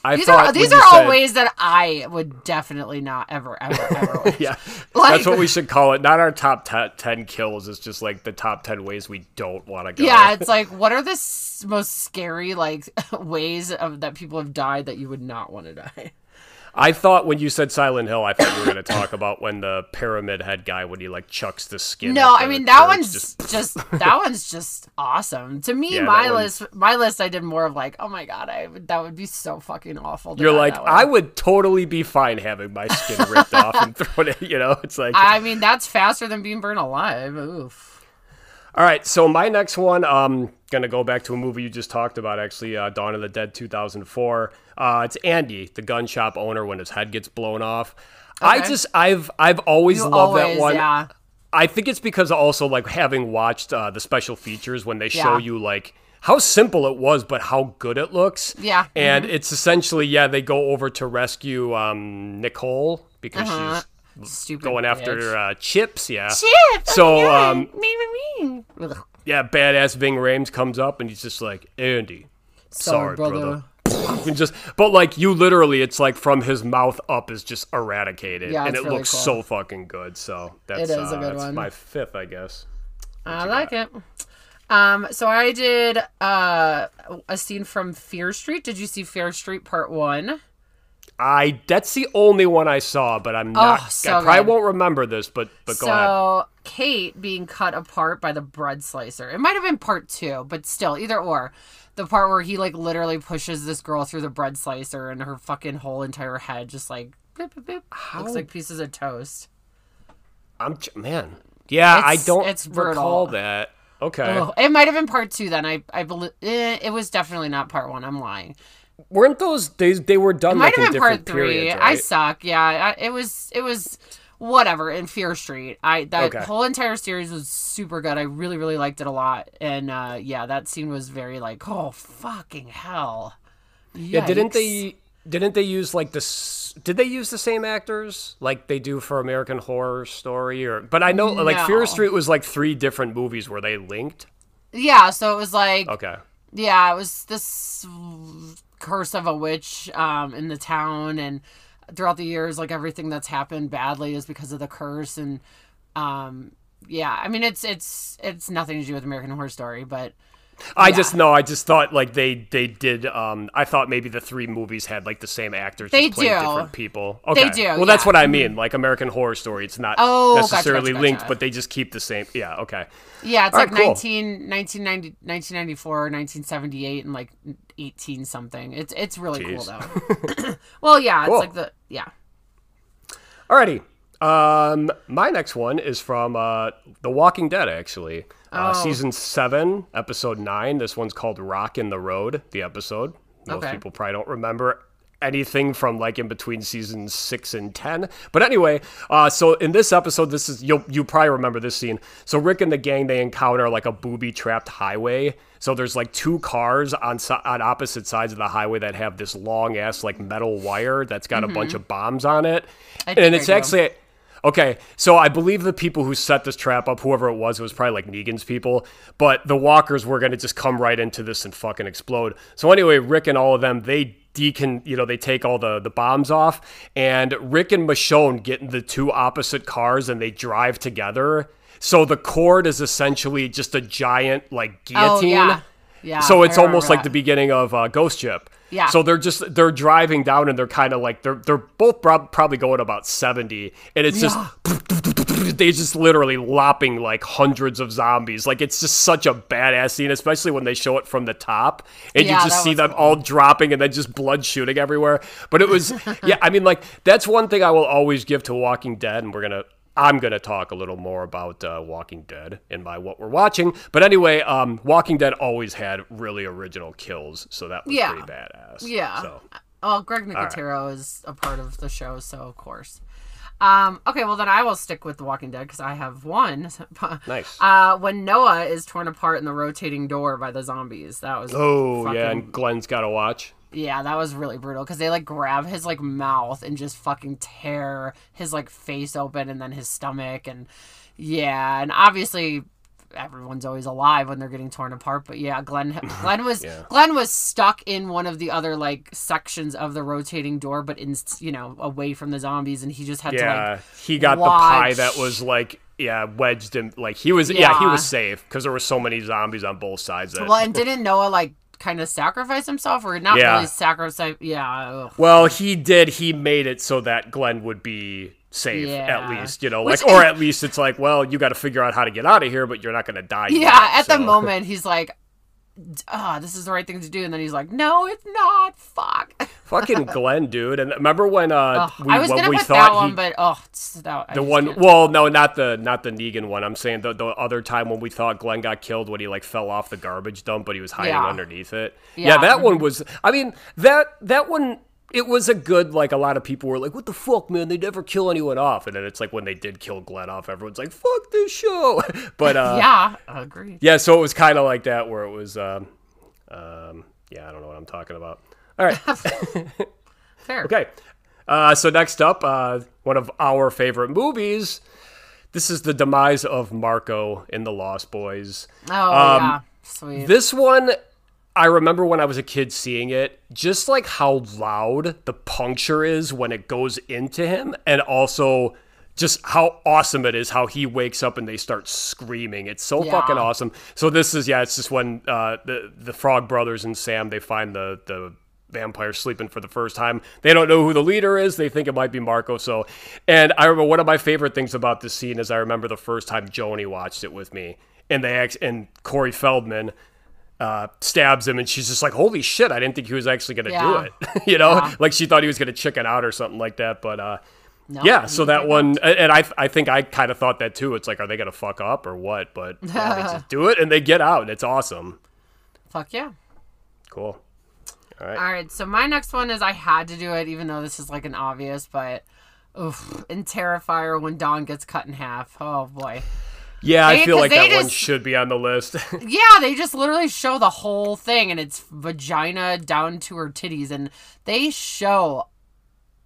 I These thought are these are all said- ways that I would definitely not ever ever ever. <laughs> Yeah, <laughs> Like- that's what we should call it. Not our top te- ten kills. It's just like the top ten ways we don't want to go. Yeah, it's <laughs> like what are the s- most scary like ways of that people have died that you would not want to die? I thought when you said Silent Hill, I thought you were going to talk about when the pyramid head guy when he like chucks the skin. No, I mean that one's just- <laughs> just, that one's just awesome. To me, Yeah, my list my list I did more of like, oh my god, I would, that would be so fucking awful. You're like. I would totally be fine having my skin ripped off and thrown it. <laughs> You know, it's like, I mean, that's faster than being burned alive. Oof. all right. So my next one, um, gonna go back to a movie you just talked about, actually, uh, Dawn of the Dead, 2004. Uh, it's Andy, the gun shop owner, when his head gets blown off. I just, I've, I've always You loved always, that one. yeah. I think it's because also like having watched uh, the special features when they show Yeah. you like how simple it was, but how good it looks. Yeah. Mm-hmm. And it's essentially yeah, they go over to rescue um, Nicole because Uh-huh. she's Stupid. going after uh, Chips. Yeah. Chips. So, oh, yeah. um. Yeah, badass Ving Rhames comes up and he's just like Andy. Sorry, brother. <laughs> Just, but like you literally, it's like from his mouth up is just eradicated, Yeah, and it really looks cool. so fucking good. So that's uh, good that's one. my fifth, I guess. I like it. Um, so I did uh, a scene from Fear Street. Did you see Fear Street Part One? I that's the only one I saw, but I'm not. Oh, so I probably good. won't remember this, but but go so ahead. Kate being cut apart by the bread slicer. It might have been part two, but still, either or. The part where he like literally pushes this girl through the bread slicer and her fucking whole entire head just like boop, boop, boop, looks like pieces of toast. I'm man. Yeah, I don't it's recall brutal. that. Okay, Ugh. It might have been part two then. I I believe eh, it was definitely not part one. I'm lying. weren't those days they were done It like might have in been different part three. periods, I suck. Yeah, I, it was. It was whatever in Fear Street. I that Okay. whole entire series was super good. I really really liked it a lot. And uh, yeah, that scene was very like, oh fucking hell. yeah, didn't they? Didn't they use like this? Did they use the same actors like they do for American Horror Story? Or but I know like Fear Street was like three different movies where they linked. Yeah, so it was like Okay, yeah, it was this curse of a witch um, in the town, and throughout the years, like everything that's happened badly is because of the curse, and um, yeah, I mean it's it's it's nothing to do with American Horror Story, but I just know. I just thought like they they did. Um, I thought maybe the three movies had like the same actors. They do. different people. Okay. They do, Well, that's what I mean. Like American Horror Story, it's not Oh, necessarily gotcha, linked, gotcha. but they just keep the same. Yeah. Okay. yeah, it's All like right, cool. 19, 1990, 1994, 1978, and like eighteen something. It's it's really cool though. <laughs> well, yeah, Cool. it's like the yeah. Alrighty. Um, my next one is from uh, The Walking Dead, actually. Uh, Oh. Season 7, Episode 9. This one's called Rock in the Road, the episode. Most Okay. people probably don't remember anything from like in between seasons 6 and 10. But anyway, uh, so in this episode, this is, you'll, you probably remember this scene. So Rick and the gang, they encounter like a booby trapped highway. So there's like two cars on, on opposite sides of the highway that have this long ass like metal wire that's got a bunch of bombs on it. I And it's actually Okay, so I believe the people who set this trap up, whoever it was, it was probably like Negan's people, but the walkers were going to just come right into this and fucking explode. So anyway, Rick and all of them, they decon, you know, they take all the the bombs off, and Rick and Michonne get in the two opposite cars and they drive together. So the cord is essentially just a giant like guillotine. Oh yeah. Yeah, So it's almost remember like the beginning of uh, Ghost Ship. Yeah. So they're just they're driving down and they're kind of like they're they're both prob- probably going about seventy, and it's just <laughs> they just literally lopping like hundreds of zombies. Like it's just such a badass scene, especially when they show it from the top, and Yeah, you just see them cool. all dropping and then just blood shooting everywhere. But it was <laughs> yeah, I mean like that's one thing I will always give to Walking Dead, and we're gonna. I'm gonna talk a little more about uh, Walking Dead and my what we're watching, but anyway, um, Walking Dead always had really original kills, so that was Yeah. pretty badass. Yeah. So. Well, Greg Nicotero is a part of the show, so of course. Um, okay, well then I will stick with The Walking Dead because I have one. <laughs> Nice. Uh, when Noah is torn apart in the rotating door by the zombies, that was Oh fucking, yeah, and Glenn's got to watch. Yeah, that was really brutal because they like grab his like mouth and just fucking tear his like face open and then his stomach and yeah, and obviously everyone's always alive when they're getting torn apart. But yeah, Glenn <laughs> Glenn was Yeah. Glenn was stuck in one of the other like sections of the rotating door, but in you know away from the zombies, and he just had to Yeah, like he got the pie that was like yeah wedged him. Like he was yeah, he was safe because there were so many zombies on both sides. That, well, and didn't Noah like kind of sacrifice himself or not Yeah. really sacrifice? Yeah. ugh. well, he did. He made it so that Glenn would be safe Yeah. at least, you know, Which like or at least it's like, well, you got to figure out how to get out of here, but you're not going to die. Yeah, yet, at the moment he's like, ah, this is the right thing to do, and then he's like, no, it's not. Fuck. <laughs> Fucking Glenn, dude. And remember when uh we, I was when gonna we put thought that he, one, but oh, it's that, the one can't. well no not the not the negan one i'm saying the, the other time when we thought glenn got killed when he like fell off the garbage dump but he was hiding Yeah. underneath it yeah, Yeah. that one was i mean that that one it was a good like a lot of people were like what the fuck man they never kill anyone off and then it's like when they did kill glenn off everyone's like fuck this show <laughs> but uh yeah, agreed. yeah so it was kind of like that where it was um um yeah i don't know what i'm talking about all right <laughs> Fair. Okay. Uh, so next up, uh, one of our favorite movies. This is the demise of Marco in The Lost Boys. Oh yeah, sweet. This one, I remember when I was a kid seeing it, just like how loud the puncture is when it goes into him, and also just how awesome it is how he wakes up and they start screaming. It's so Yeah. fucking awesome. So this is yeah, it's just when uh, the the Frog Brothers and Sam they find the the vampire sleeping for the first time. They don't know who the leader is. They think it might be Marco. So, and I remember one of my favorite things about this scene is I remember the first time Joni watched it with me, and they ex- and Corey Feldman uh, stabs him, and she's just like, "Holy shit! I didn't think he was actually gonna Yeah. do it." <laughs> you know, Yeah. like she thought he was gonna chicken out or something like that. But uh, No, yeah, so that one, and I I think I kind of thought that too. It's like, are they gonna fuck up or what? But <laughs> yeah, they just do it and they get out, and it's awesome. Fuck yeah. Cool. All right, Alright, so my next one is I had to do it, even though this is like an obvious, but oof, in Terrifier when Dawn gets cut in half. Oh boy. Yeah, I feel like they that one should be on the list. <laughs> Yeah, they just literally show the whole thing, and it's vagina down to her titties, and they show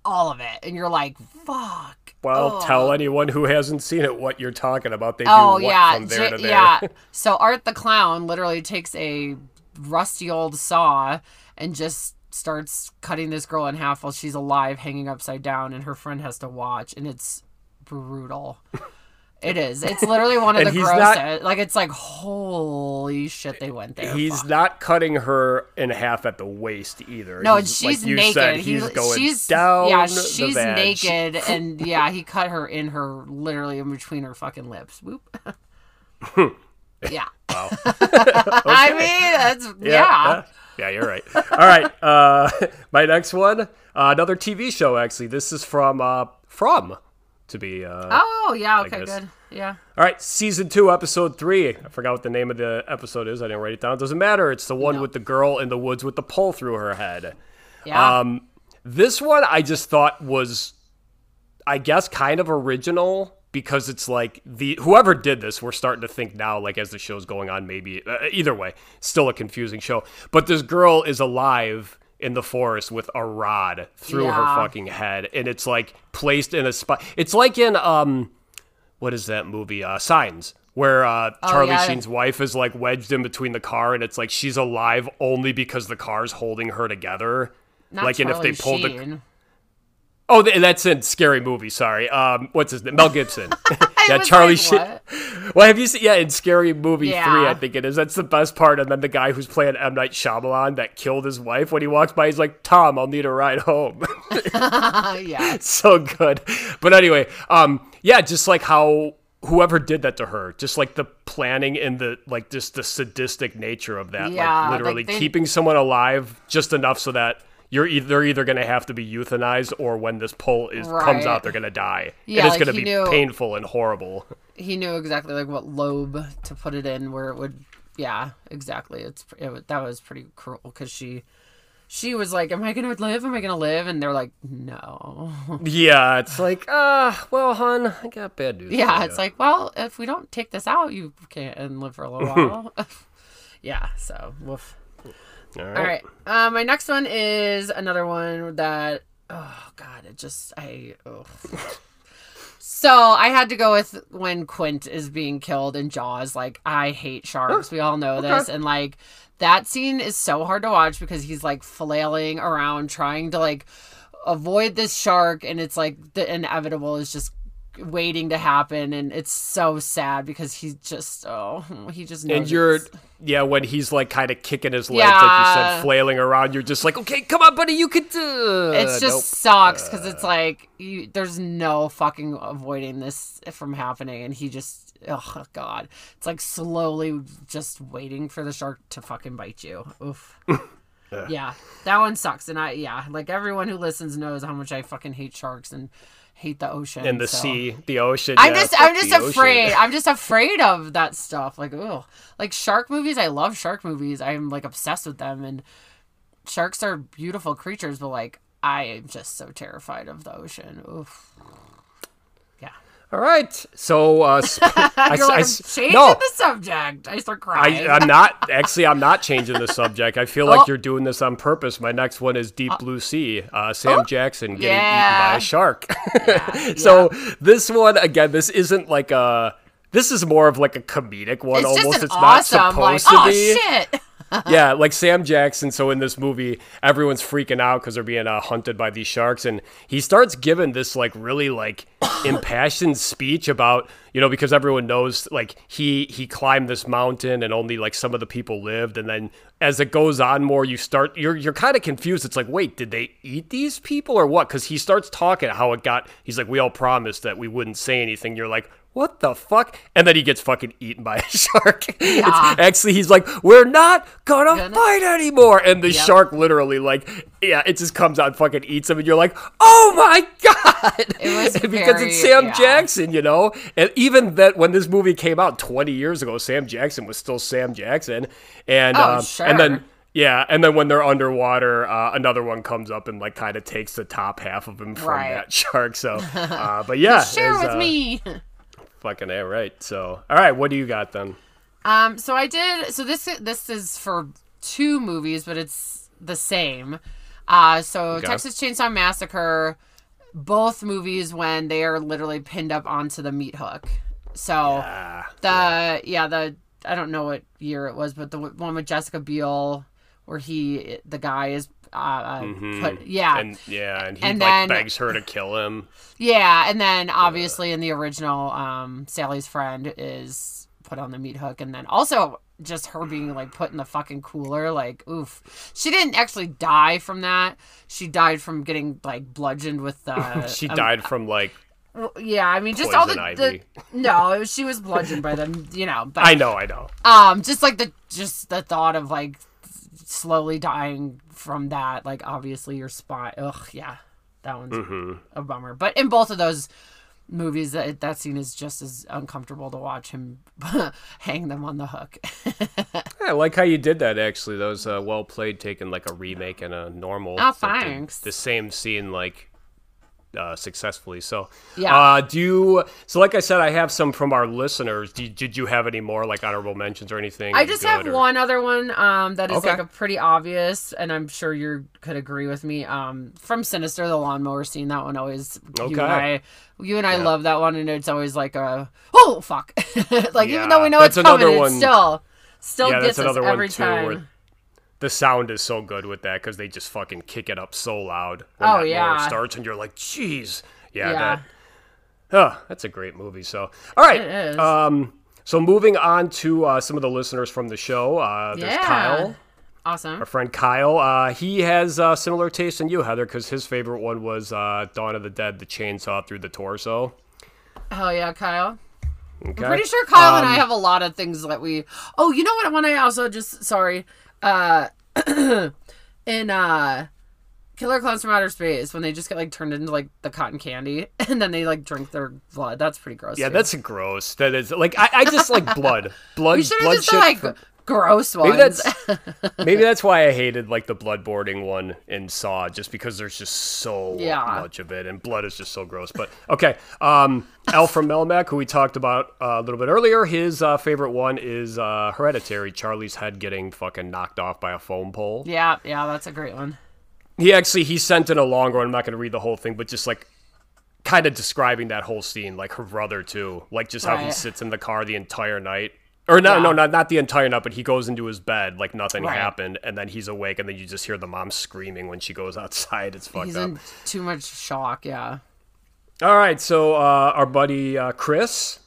all of it, and you're like, fuck. well, Ugh. tell anyone who hasn't seen it what you're talking about. They Oh do what yeah, from there to there. yeah. <laughs> So Art the clown literally takes a rusty old saw and just starts cutting this girl in half while she's alive, hanging upside down, and her friend has to watch, and it's brutal. <laughs> It is. It's literally one of the he's grossest. not- like it's like holy shit, they went there. He's Fuck. not cutting her in half at the waist either. No, He's- and she's like naked. Said, He- he's going she's down. yeah, she's naked, and <laughs> yeah, he cut her in her literally in between her fucking lips. Whoop. <laughs> yeah. Wow. <laughs> I mean, that's yeah. yeah. Yeah, you're right. All right. Uh, my next one, uh, another TV show, actually. This is from, uh, from, to be. Uh, Oh yeah. Okay. Good. Yeah. All right, season two, episode three. I forgot what the name of the episode is. I didn't write it down. It doesn't matter. It's the one No. with the girl in the woods with the pole through her head. Yeah. Um, this one I just thought was, I guess, kind of original because it's like the whoever did this. We're starting to think now, like as the show's going on, maybe uh, either way, still a confusing show. But this girl is alive in the forest with a rod through her fucking head, and it's like placed in a spot. It's like in um, what is that movie? Uh, Signs. Where uh, Charlie Oh, yeah. Sheen's wife is like wedged in between the car, and it's like she's alive only because the car's holding her together. Not like, and if they Charlie pulled the Sheen. Oh, that's in Scary Movie. Sorry. Um, what's his name? Mel Gibson. <laughs> <laughs> yeah, Charlie like, Sheen. what? <laughs> well, have you seen? Yeah, in Scary Movie Yeah. three, I think it is. That's the best part. And then the guy who's playing M Night Shyamalan that killed his wife when he walks by, he's like, "Tom, I'll need a ride home." yeah. so good. But anyway, um, yeah, just like how whoever did that to her, just like the planning and the like, just the sadistic nature of that, Yeah, like like literally they- keeping someone alive just enough so that. You're either, they're either going to have to be euthanized or when this pull is comes out, they're going to die. Yeah, and it's like going to be knew- painful and horrible. He knew exactly like what lobe to put it in where it would. Yeah, exactly. It's it, that was pretty cruel because she. She was like, "Am I gonna live? Am I gonna live?" And they're like, "No." <laughs> Yeah, it's like, uh, well, hon, I got bad news. Yeah, it's ya. like, well, if we don't take this out, you can't and live for a little <laughs> while. <laughs> yeah, so woof. All All right. right. Uh, my next one is another one that oh god, it just I ugh. So I had to go with when Quint is being killed in Jaws. Like I hate sharks. We all know this, and like that scene is so hard to watch because he's like flailing around trying to like avoid this shark, and it's like the inevitable is just waiting to happen, and it's so sad because he's just oh he just knows And you're, it's- yeah, when he's like kind of kicking his legs, like you said, flailing around, you're just like, okay, come on, buddy, you could do. It just nope. sucks because it's uh. like you, there's no fucking avoiding this from happening, and he just oh god, it's like slowly just waiting for the shark to fucking bite you. Oof. <laughs> yeah, that one sucks, and I yeah, like everyone who listens knows how much I fucking hate sharks and hate the ocean And the so- sea, the ocean. I'm yeah, just I'm just ocean. afraid. I'm just afraid of that stuff. Like oh, like shark movies. I love shark movies. I'm like obsessed with them, and sharks are beautiful creatures. But like I am just so terrified of the ocean. Oof. Yeah. All right, so uh, sp- I, <laughs> like, I, changing no, the subject. I start crying. I, I'm not actually. I'm not changing the subject. I feel like Oh. you're doing this on purpose. My next one is Deep Blue Sea. Uh, Sam Jackson getting eaten by a shark. <laughs> so this one again, this isn't like a. This is more of like a comedic one. it's almost, it's awesome. not like supposed oh to be. shit. Yeah, like Sam Jackson. So in this movie, everyone's freaking out because they're being uh, hunted by these sharks, and he starts giving this like really like <coughs> impassioned speech about you know because everyone knows like he he climbed this mountain and only like some of the people lived, and then as it goes on more, you start you're you're kind of confused. It's like wait, did they eat these people or what? Because he starts talking how it got. He's like, we all promised that we wouldn't say anything. You're like. What the fuck? And then he gets fucking eaten by a <laughs> shark. It's- actually, he's like, "We're not gonna, Gonna- fight anymore." And the Yep. shark literally, like, yeah, it just comes out and fucking eats him, and you're like, "Oh my god!" It was <laughs> because very- it's Sam yeah. Jackson, you know. And even that when this movie came out 20 years ago, Sam Jackson was still Sam Jackson, and Oh, um, sure. and then. Yeah, and then when they're underwater, uh, another one comes up and like kind of takes the top half of him from Right. that <laughs> shark. So, uh, but yeah, Share with uh, me. Fucking a right. So, all right, what do you got then? Um, so I did. So this this is for two movies, but it's the same. Uh, so Texas Chainsaw Massacre, both movies when they are literally pinned up onto the meat hook. So Ah, the yeah. the I don't know what year it was, but the one with Jessica Biel, where he the guy is uh, uh put yeah Mm-hmm. and yeah, and he And like then- begs her to kill him. yeah, and then obviously in the original, um, Sally's friend is put on the meat hook, and then also just her being like put in the fucking cooler, like oof. She didn't actually die from that. She died from getting like bludgeoned with the. <laughs> She um, died from like yeah, I mean, just all the, the no, she was bludgeoned by them, you know. But I know, I know. um, just like the just the thought of like slowly dying from that, like obviously your spot. Ugh, yeah, that one's Mm-hmm. a bummer. But in both of those movies, that that scene is just as uncomfortable to watch him <laughs> hang them on the hook. <laughs> I like how you did that. Actually, that was uh, well played. Taking like a remake and a normal. Oh, like, the- thanks. The, same scene like uh, successfully. So Yeah. Uh, do you? So like I said, I have some from our listeners. Did, did you have any more like honorable mentions or anything? I just have or- one other one um, that is Okay. like a pretty obvious, and I'm sure you could agree with me. Um, from Sinister, the lawnmower scene. That one always. You and Okay. I, you and I love that one, and it's always like a oh fuck, <laughs> like even though we know Yeah, it's coming, one- still still Yeah, gets us every time. Where the sound is so good with that because they just fucking kick it up so loud when Oh, that yeah. starts, and you're like, "Jeez, yeah, Yeah. that." Oh, that's a great movie. So, all right. Um, So moving on to uh, some of the listeners from the show. Uh, there's Yeah. Kyle, Awesome. our friend Kyle. Uh, he has uh, similar taste in you, Heather, because his favorite one was uh, Dawn of the Dead, the chainsaw through the torso. Hell yeah, Kyle. Okay. I'm pretty sure Kyle and I Um, have a lot of things that we. Oh, you know what? When I also just sorry, uh, <clears throat> in uh, Killer Clowns from Outer Space, when they just get like turned into like the cotton candy, <laughs> and then they like drink their blood. That's pretty gross. Yeah, too. that's gross. That is like I, I just like blood, <laughs> blood, blood have just shit. like from- gross ones. maybe that's <laughs> maybe that's why I hated like the bloodboarding one in Saw, just because there's just so Yeah. much of it, and blood is just so gross. But okay, um, Alf from Melmac, who we talked about uh, a little bit earlier, his uh, favorite one is uh, Hereditary. Charlie's head getting fucking knocked off by a foam pole. yeah, yeah, that's a great one. He actually he sent in a longer one. I'm not going to read the whole thing, but just like kind of describing that whole scene, like her brother too, like just how he sits in the car the entire night. Or no, Yeah. no, not not the entire night, but he goes into his bed like nothing Right. happened, and then he's awake, and then you just hear the mom screaming when she goes <laughs> outside. It's fucked He's up. in too much shock. Yeah. All right, so uh, our buddy uh, Chris,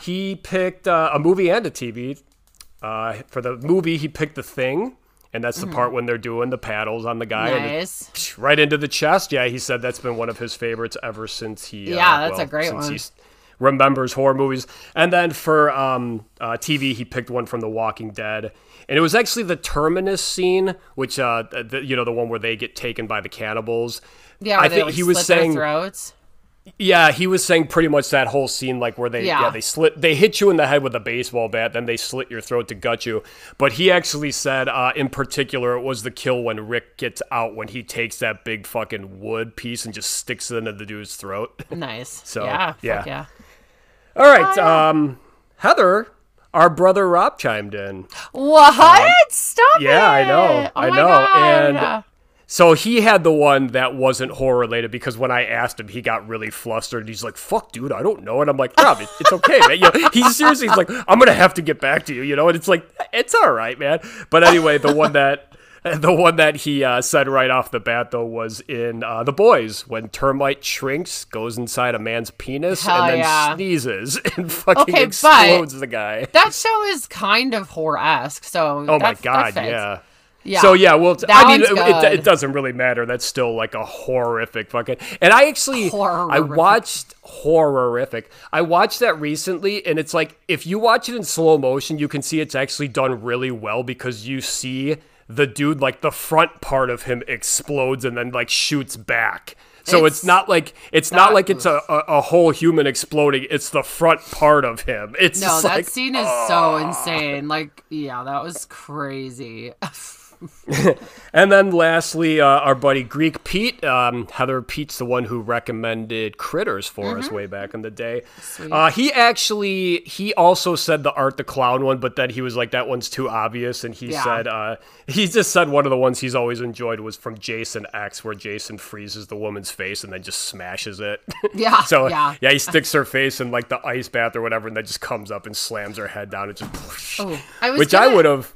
he picked uh, a movie and a TV. Uh, for the movie, he picked The Thing, and that's the part when they're doing the paddles on the guy. and it- Nice. right into the chest. Yeah, he said that's been one of his favorites ever since he. uh, Yeah, that's a great one. Remembers horror movies. And then for um, uh, TV, he picked one from The Walking Dead, and it was actually the terminus scene, which uh, the, you know the one where they get taken by the cannibals. Yeah, I think like, he was saying yeah, he was saying pretty much that whole scene, like where they yeah. Yeah. they slit they hit you in the head with a baseball bat, then they slit your throat to gut you. But he actually said, uh, in particular, it was the kill when Rick gets out when he takes that big fucking wood piece and just sticks it into the dude's throat. Nice. <laughs> So, yeah, yeah. yeah. All right, um, Heather, our brother Rob chimed in. What? Stop yeah, I it. know, Oh I my know, God. and- So he had the one that wasn't horror related because when I asked him, he got really flustered. He's like, "Fuck, dude, I don't know." And I'm like, "Rob, it, it's okay, man." You know, he's seriously, he's like, "I'm gonna have to get back to you," you know. And it's like, it's all right, man. But anyway, the one that. <laughs> The one that he uh, said right off the bat, though, was in uh, The Boys when termite shrinks, goes inside a man's penis, Hell and then yeah. sneezes <laughs> and fucking Okay, explodes the guy. <laughs> that show is kind of horror esque. So Oh my god, yeah. yeah. So yeah, well, That I mean, it, it, it doesn't really matter. That's still like a horrific fucking. And I actually, I watched horrific. I watched that recently, and it's like if you watch it in slow motion, you can see it's actually done really well because you see the dude like the front part of him explodes and then like shoots back. So it's, It's not like it's not not- like it's a, a, a whole human exploding. It's the front part of him. It's No, that like scene is so ah. insane. Like, yeah, that was crazy. <laughs> <laughs> And then lastly, uh, our buddy Greek Pete. Um, Heather Pete's the one who recommended Critters for us way back in the day. Uh, he actually he also said the Art the Clown one, but then he was like that one's too obvious, and he Yeah. said uh, he just said one of the ones he's always enjoyed was from Jason X, where Jason freezes the woman's face and then just smashes it. <laughs> Yeah, so yeah. he sticks her face in like the ice bath or whatever, and then just comes up and slams her head down and just. Oh, I <laughs> was Which gonna, I would have.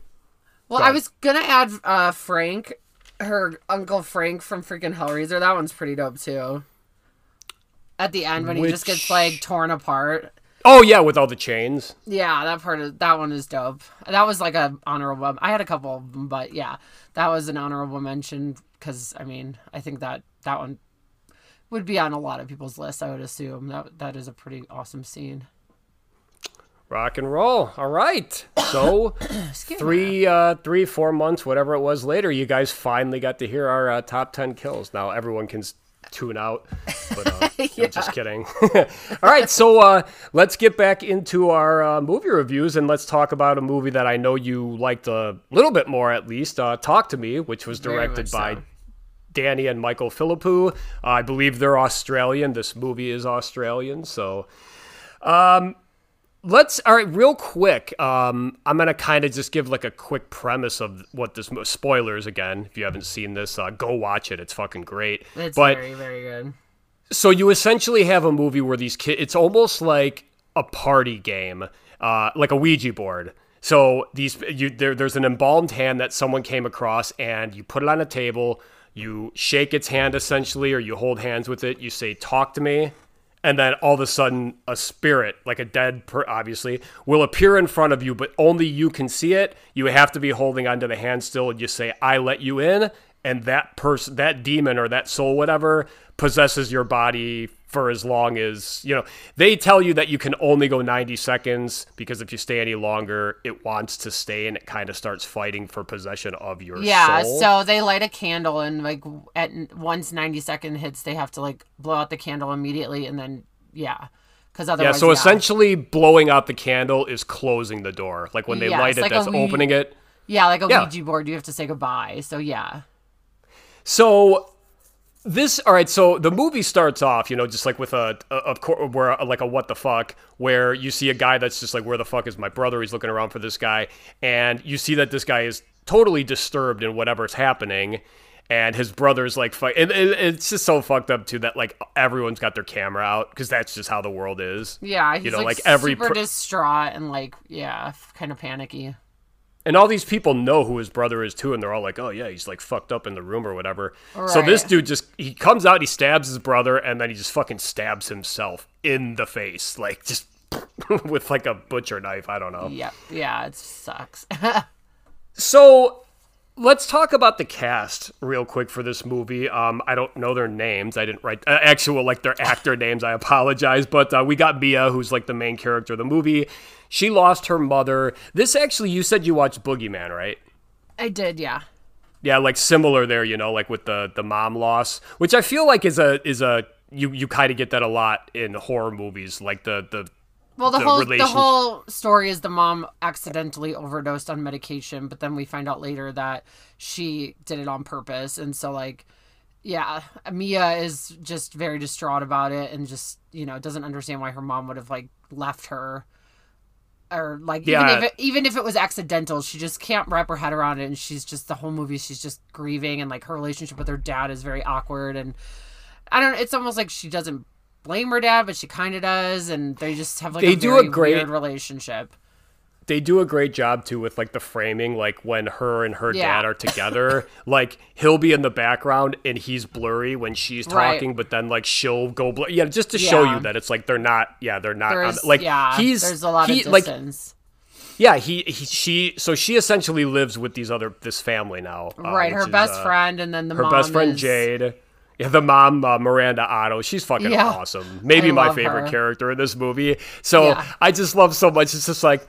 Well, I was gonna add uh, Frank, her uncle Frank from freaking Hellraiser. That one's pretty dope too. At the end, when he just gets like torn apart. Oh yeah, with all the chains. Yeah, that part of that one is dope. That was like a honorable. I had a couple of them, but yeah, that was an honorable mention because I mean, I think that that one would be on a lot of people's list. I would assume that that is a pretty awesome scene. Rock and roll. All right. So <coughs> three, uh, three, four months, whatever it was later, you guys finally got to hear our uh, top ten kills. Now everyone can tune out, but uh, <laughs> I'm just kidding. <laughs> All right. So uh, let's get back into our uh, movie reviews and let's talk about a movie that I know you liked a little bit more, at least. Uh, Talk to Me, which was directed by so. Danny and Michael Philippou. Uh, I believe they're Australian. This movie is Australian, so let's all right real quick um i'm gonna kind of just give like a quick premise of what this mo- spoilers again if you haven't seen this uh, go watch it it's fucking great. It's but very very good. so you essentially have a movie where these kids it's almost like a party game uh like a ouija board. So these you there, there's an embalmed hand that someone came across and you put it on a table you shake its hand essentially or you hold hands with it you say talk to me and then all of a sudden a spirit like a dead per obviously will appear in front of you but only you can see it. You have to be holding onto the hand still and you say i let you in and that person that demon or that soul whatever possesses your body for as long as you know they tell you that you can only go 90 seconds because if you stay any longer it wants to stay and it kind of starts fighting for possession of your soul. Yeah, soul. so they light a candle and like at once 90 second hits they have to like blow out the candle immediately and then yeah. Cuz otherwise, yeah so essentially blowing out the candle is closing the door like when they Yeah, light it like that's opening it Yeah, like a Yeah. Ouija board you have to say goodbye. So yeah. So this all right so the movie starts off you know just like with a, of course where like a what the fuck where you see a guy that's just like where the fuck is my brother? He's looking around for this guy. And you see that this guy is totally disturbed in whatever's happening. And his brother's like fight and, and it's just so fucked up too that like everyone's got their camera out because that's just how the world is. Yeah, you know like, like every super per- distraught and like yeah, kind of panicky. And all these people know who his brother is too and they're all like oh yeah he's like fucked up in the room or whatever. So this dude just he comes out he stabs his brother and then he just fucking stabs himself in the face like just <laughs> with like a butcher knife i don't know. Yep. Yeah, it sucks. <laughs> so let's talk about the cast real quick for this movie. Um i don't know their names. I didn't write uh, actual like their actor names. I apologize. But uh, we got mia who's like the main character of the movie she lost her mother. This actually you said you watched boogeyman right? I did, yeah. Yeah, like similar there, you know, like with the the mom loss, which I feel like is a is a you you kind of get that a lot in horror movies, like the the Well, the, the whole the whole story is the mom accidentally overdosed on medication, but then we find out later that she did it on purpose, and so like, yeah, Mia is just very distraught about it, and just you know doesn't understand why her mom would have like left her, or like Yeah. even if it, even if it was accidental, she just can't wrap her head around it, and she's just the whole movie she's just grieving, and like her relationship with her dad is very awkward, and I don't. It's almost like she doesn't blame her dad, but she kind of does, and they just have like They a do a great- weird relationship. They do a great job too with like the framing, like when her and her Yeah. dad are together, <laughs> like he'll be in the background and he's blurry when she's Right. talking, but then like she'll go blur. Yeah, just to show you that it's like they're not. Yeah, they're not. on- like yeah, he's there's a lot he, of like yeah he, he she so she essentially lives with these other this family now. uh, right, her is, best uh, friend, and then the her best friend is- Jade. Yeah, the mom uh, Miranda Otto. She's fucking Yeah. awesome. Maybe I my favorite her. character in this movie. So Yeah. I just love so much. It's just like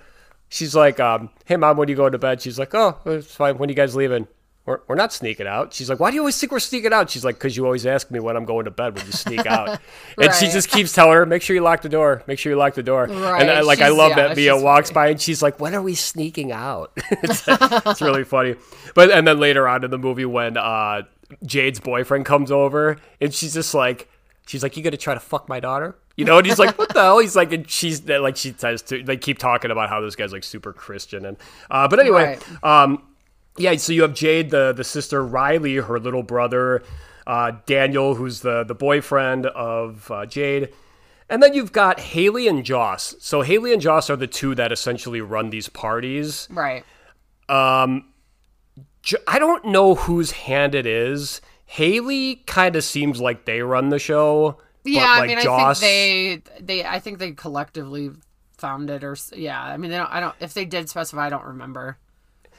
she's like, um, "Hey mom, when are you going to bed?" She's like, "Oh, it's fine. When are you guys leaving?" We're, we're not sneaking out. She's like, why do you always think we're sneaking out? She's like, because you always ask me when I'm going to bed when you sneak out. <laughs> And she just keeps telling her, make sure you lock the door. Make sure you lock the door. Right. And I, like, I love yeah, that Mia walks by and she's like, when are we sneaking out? <laughs> it's, it's really funny. But and then later on in the movie when uh, Jade's boyfriend comes over and she's just like, she's like, you gonna try to fuck my daughter? You know, and he's like, "What the hell?" He's like, and she's like, she says to, they keep talking about how this guy's like super Christian, and uh, but anyway, Right. um, yeah. So you have Jade, the the sister, Riley, her little brother, uh, Daniel, who's the the boyfriend of uh, Jade, and then you've got Haley and Joss. So Haley and Joss are the two that essentially run these parties. Right. Um, I don't know whose hand it is. Haley kind of seems like they run the show. Yeah, but, I like, mean, Joss, I think they they I think they collectively found it, or yeah. I mean, they don't. I don't. If they did specify, I don't remember.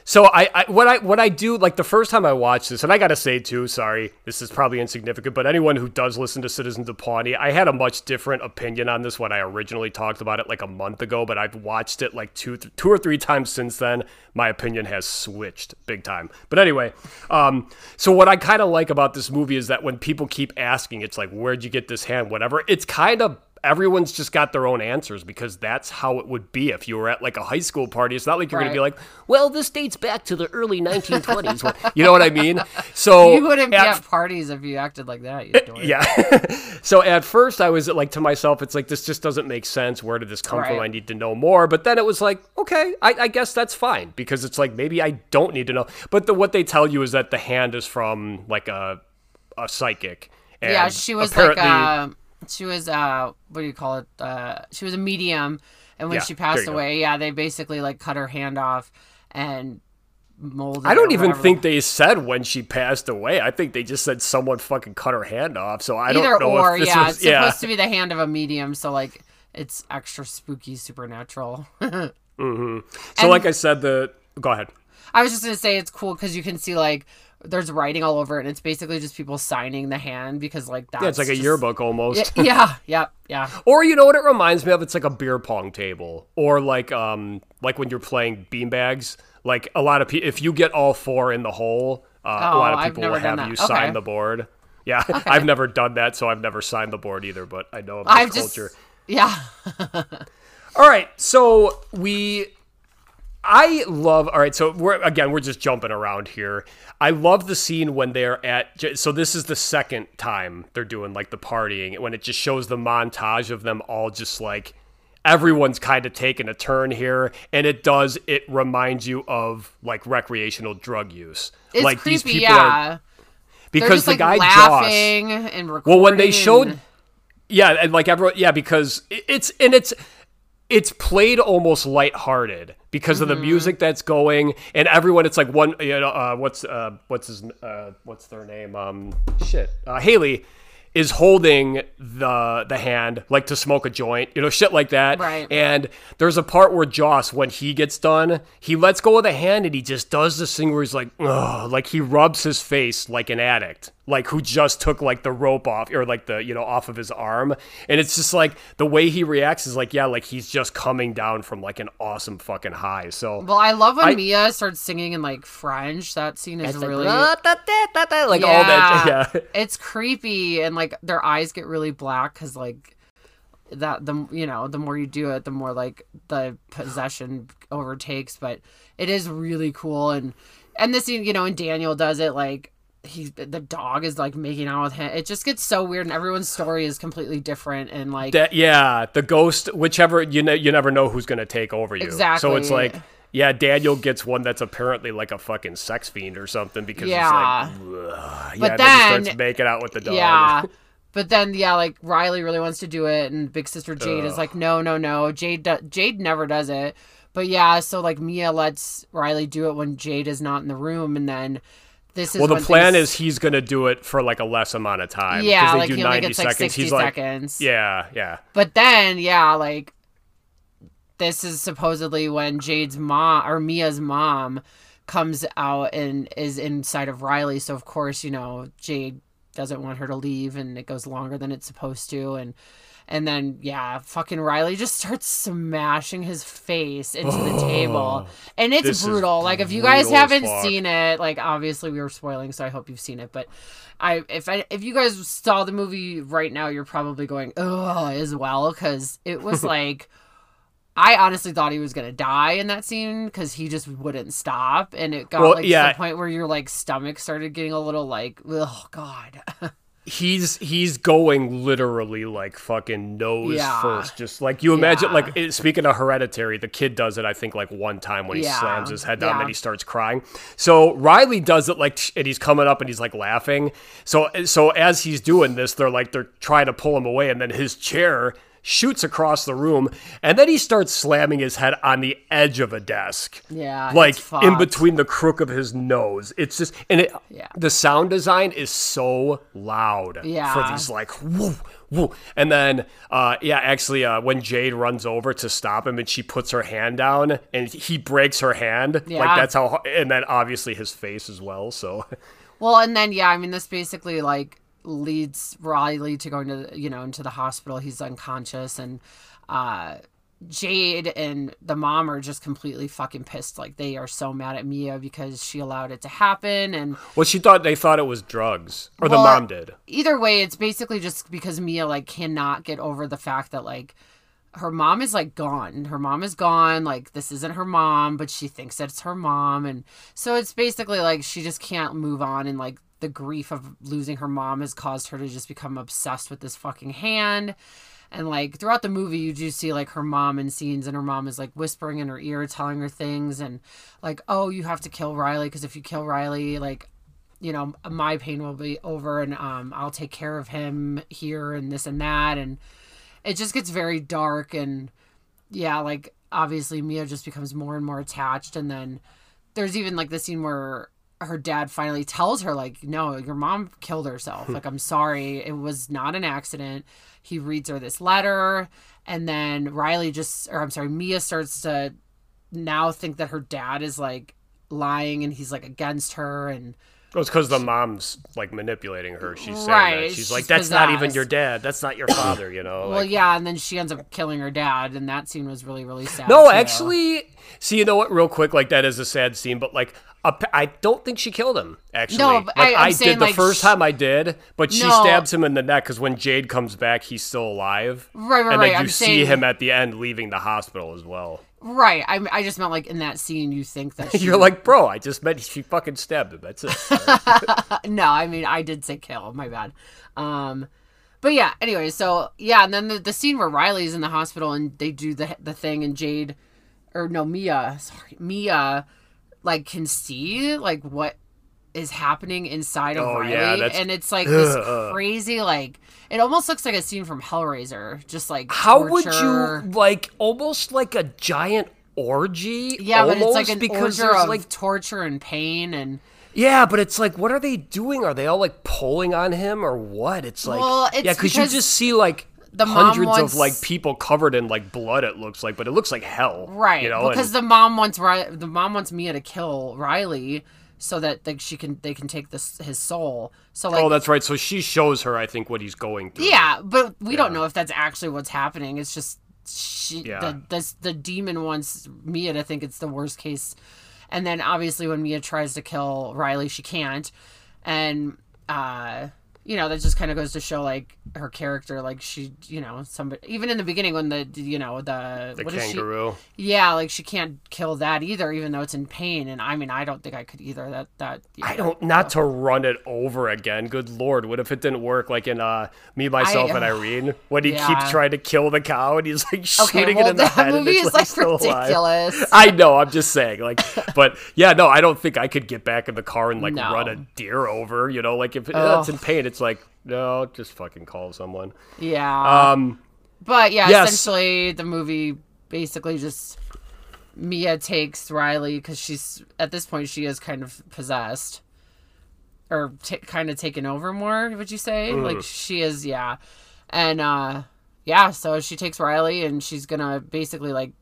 So I, I what I what I do like the first time I watched this, and I gotta say too, sorry, this is probably insignificant, but anyone who does listen to Citizens of Pawnee, I had a much different opinion on this when I originally talked about it like a month ago, but I've watched it like two two or three times since then. My opinion has switched big time. But anyway, um, so what I kind of like about this movie is that when people keep asking, it's like, where'd you get this hand, whatever. It's kind of everyone's just got their own answers because that's how it would be if you were at like a high school party. It's not like you're going to be like, well, this dates back to the early 1920s. <laughs> you know what I mean? So You wouldn't be at- at parties if you acted like that. <laughs> Yeah. <laughs> so at first I was like to myself, it's like this just doesn't make sense. Where did this come from? I need to know more. But then it was like, okay, I, I guess that's fine because it's like maybe I don't need to know. But the, what they tell you is that the hand is from like a a psychic. And yeah, she was like uh, she was uh what do you call it? Uh she was a medium and when Yeah, she passed you go. away, yeah, they basically like cut her hand off and molded. I don't even think they said when she passed away. I think they just said someone fucking cut her hand off. So I either don't know or. if this yeah, was it's yeah. supposed to be the hand of a medium, so like it's extra spooky, supernatural. <laughs> So like I said, the go ahead. I was just gonna say it's cool because you can see like there's writing all over it, and it's basically just people signing the hand because like that's Yeah, it's like a yearbook almost. Yeah, <laughs> yeah, yeah, yeah. Or you know what it reminds me of? It's like a beer pong table, or like um like when you're playing beanbags. Like a lot of people, if you get all four in the hole, uh, a Oh, lot of people will have you sign the board. Yeah, <laughs> I've never done that, so I've never signed the board either. But I know of this I've just culture. <laughs> yeah. All right, so we I love all right, so we're again we're just jumping around here. I love the scene when they're at so this is the second time they're doing like the partying when it just shows the montage of them all just like everyone's kind of taking a turn here and it does it reminds you of like recreational drug use. It's like creepy, these people are yeah. They're because the like guy laughing and recording. well, when they showed, yeah, and like everyone, yeah, because it's and it's it's played almost lighthearted because of the Mm-hmm. music that's going, and everyone. It's like one, you know, uh, what's uh, what's his, uh, what's their name? Um, shit, uh, Haley is holding the the hand like to smoke a joint, you know, shit like that. Right. And there's a part where Joss, when he gets done, he lets go of the hand and he just does this thing where he's like, ugh, like he rubs his face like an addict, like who just took like the rope off or like the, you know, off of his arm. And it's just like the way he reacts is like, yeah, like he's just coming down from like an awesome fucking high. So Well, I love when I- Mia starts singing in like French. That scene is it's like, really "Da, da, da, da, da," like all that. Yeah. <laughs> It's creepy and like their eyes get really black because like that the you know the more you do it the more like the possession overtakes but it is really cool and and this you know and Daniel does it like he the dog is like making out with him it just gets so weird and everyone's story is completely different and like That yeah, the ghost, whichever you know, you never know who's gonna take over you. Exactly. So it's like, yeah, Daniel gets one that's apparently like a fucking sex fiend or something because Yeah. he's like, Ugh. But yeah, then, he starts making out with the dog. Yeah. <laughs> But then, yeah, like Riley really wants to do it, and Big Sister Jade is like, no, no, no. Jade, do- Jade never does it. But yeah, so like Mia lets Riley do it when Jade is not in the room, and then this is well, the plan things- is he's gonna do it for like a less amount of time. yeah, they like do he only 90 gets like sixty he's like, seconds. yeah, yeah. But then, yeah, like this is supposedly when Jade's mom or Mia's mom comes out and is inside of Riley. So of course, you know, Jade doesn't want her to leave and it goes longer than it's supposed to and and then yeah, fucking Riley just <laughs> starts smashing his face into the table. And it's brutal. Like if you guys haven't fuck. seen it, like obviously we were spoiling, so I hope you've seen it, but I if I if you guys saw the movie right now, you're probably going oh, as well because it was <laughs> like I honestly thought he was gonna die in that scene because he just wouldn't stop, and it got Well, like to the point where your like stomach started getting a little like oh god <laughs> He's he's going literally like fucking nose Yeah. first, just like you imagine. Yeah. Like it, speaking of Hereditary, the kid does it. I think like one time when he Yeah. slams his head down, and he starts crying. So Riley does it like, and he's coming up and he's like laughing. So so as he's doing this, they're like they're trying to pull him away, and then his chair shoots across the room, and then he starts slamming his head on the edge of a desk. yeah like in between the crook of his nose. It's just and it Yeah. the sound design is so loud Yeah, for these like woo woo. And then uh yeah, actually uh when Jade runs over to stop him and she puts her hand down and he breaks her hand. yeah. Like that's how and then obviously his face as well. So Well, and then yeah, I mean, this basically like leads Riley to going to you know into the hospital. He's unconscious, and uh, Jade and the mom are just completely fucking pissed. Like they are so mad at Mia because she allowed it to happen, and well she thought they thought it was drugs. Or the mom did. either way, it's basically just because Mia like cannot get over the fact that like her mom is like gone. Her mom is gone. Like this isn't her mom, but she thinks that it's her mom, and so it's basically like she just can't move on, and like the grief of losing her mom has caused her to just become obsessed with this fucking hand. And like throughout the movie, you do see like her mom in scenes, and her mom is like whispering in her ear, telling her things, and like, oh, you have to kill Riley because if you kill Riley, like you know my pain will be over and um I'll take care of him here and this and that and it just gets very dark and yeah like obviously Mia just becomes more and more attached and then there's even like the scene where her dad finally tells her like no your mom killed herself Hmm. like i'm sorry it was not an accident he reads her this letter and then riley just or i'm sorry mia starts to now think that her dad is like lying and he's like against her and Well, it's because the mom's like manipulating her. She's saying Right, that. She's, she's like, that's not even your dad. That's not your father, you know? well like- yeah and then she ends up killing her dad and that scene was really really sad no, too. actually, see, you know what? Real quick, like, that is a sad scene, but like, I don't think she killed him, actually. No, like, I- I'm did the like, first sh- time I did, but she No. stabs him in the neck because when Jade comes back, he's still alive. Right, right, And right. then you I'm see saying- him at the end leaving the hospital as well. right I, I just meant like in that scene you think that <laughs> she You're like, bro, I just meant she fucking stabbed him. That's it. <laughs> no, I mean I did say kill. My bad. Um, but yeah. Anyway, so yeah, and then the, the scene where Riley's in the hospital and they do the the thing and Jade, or no Mia, sorry Mia, like can see like what is happening inside of Oh, Riley, yeah, and it's like this crazy like it almost looks like a scene from Hellraiser, just like How would you like almost like a giant orgy? Yeah, but it's like an because there's of like torture and pain and. Yeah, but it's like, what are they doing? Are they all like pulling on him or what? It's like, Well, it's yeah, because you just see like the mom hundreds wants- of like people covered in like blood. It looks like, but it looks like hell, right You know, because and- the mom wants the mom wants mia to kill riley so that like she can they can take this his soul so like oh, that's right. So she shows her, I think, what he's going through. yeah but we don't know if that's actually what's happening it's just she Yeah. the this the demon wants mia to think it's the worst case and then obviously when mia tries to kill riley she can't and uh you know that just kind of goes to show like her character like she you know somebody even in the beginning when the you know the, the what is she kangaroo. yeah, like she can't kill that either, even though it's in pain. And I mean, I don't think I could either. That that I don't not to run it over again. Good lord, what if it didn't work? Like in uh, me, myself, and <sighs> Irene, when he Yeah. keeps trying to kill the cow and he's like Okay, shooting well, it in the head. and movie it's, is like, like still alive. ridiculous. <laughs> I know. I'm just saying, like, <laughs> but yeah, no, I don't think I could get back in the car and like No. run a deer over. You know, like if it, it's in pain, it's like no, just fucking call someone. Yeah, Um, but yeah, yes. essentially the movie basically just Mia takes Riley because she's at this point she is kind of possessed or t- kind of taken over more. Would you say Mm. like she is? Yeah, and uh yeah, so she takes Riley and she's gonna basically like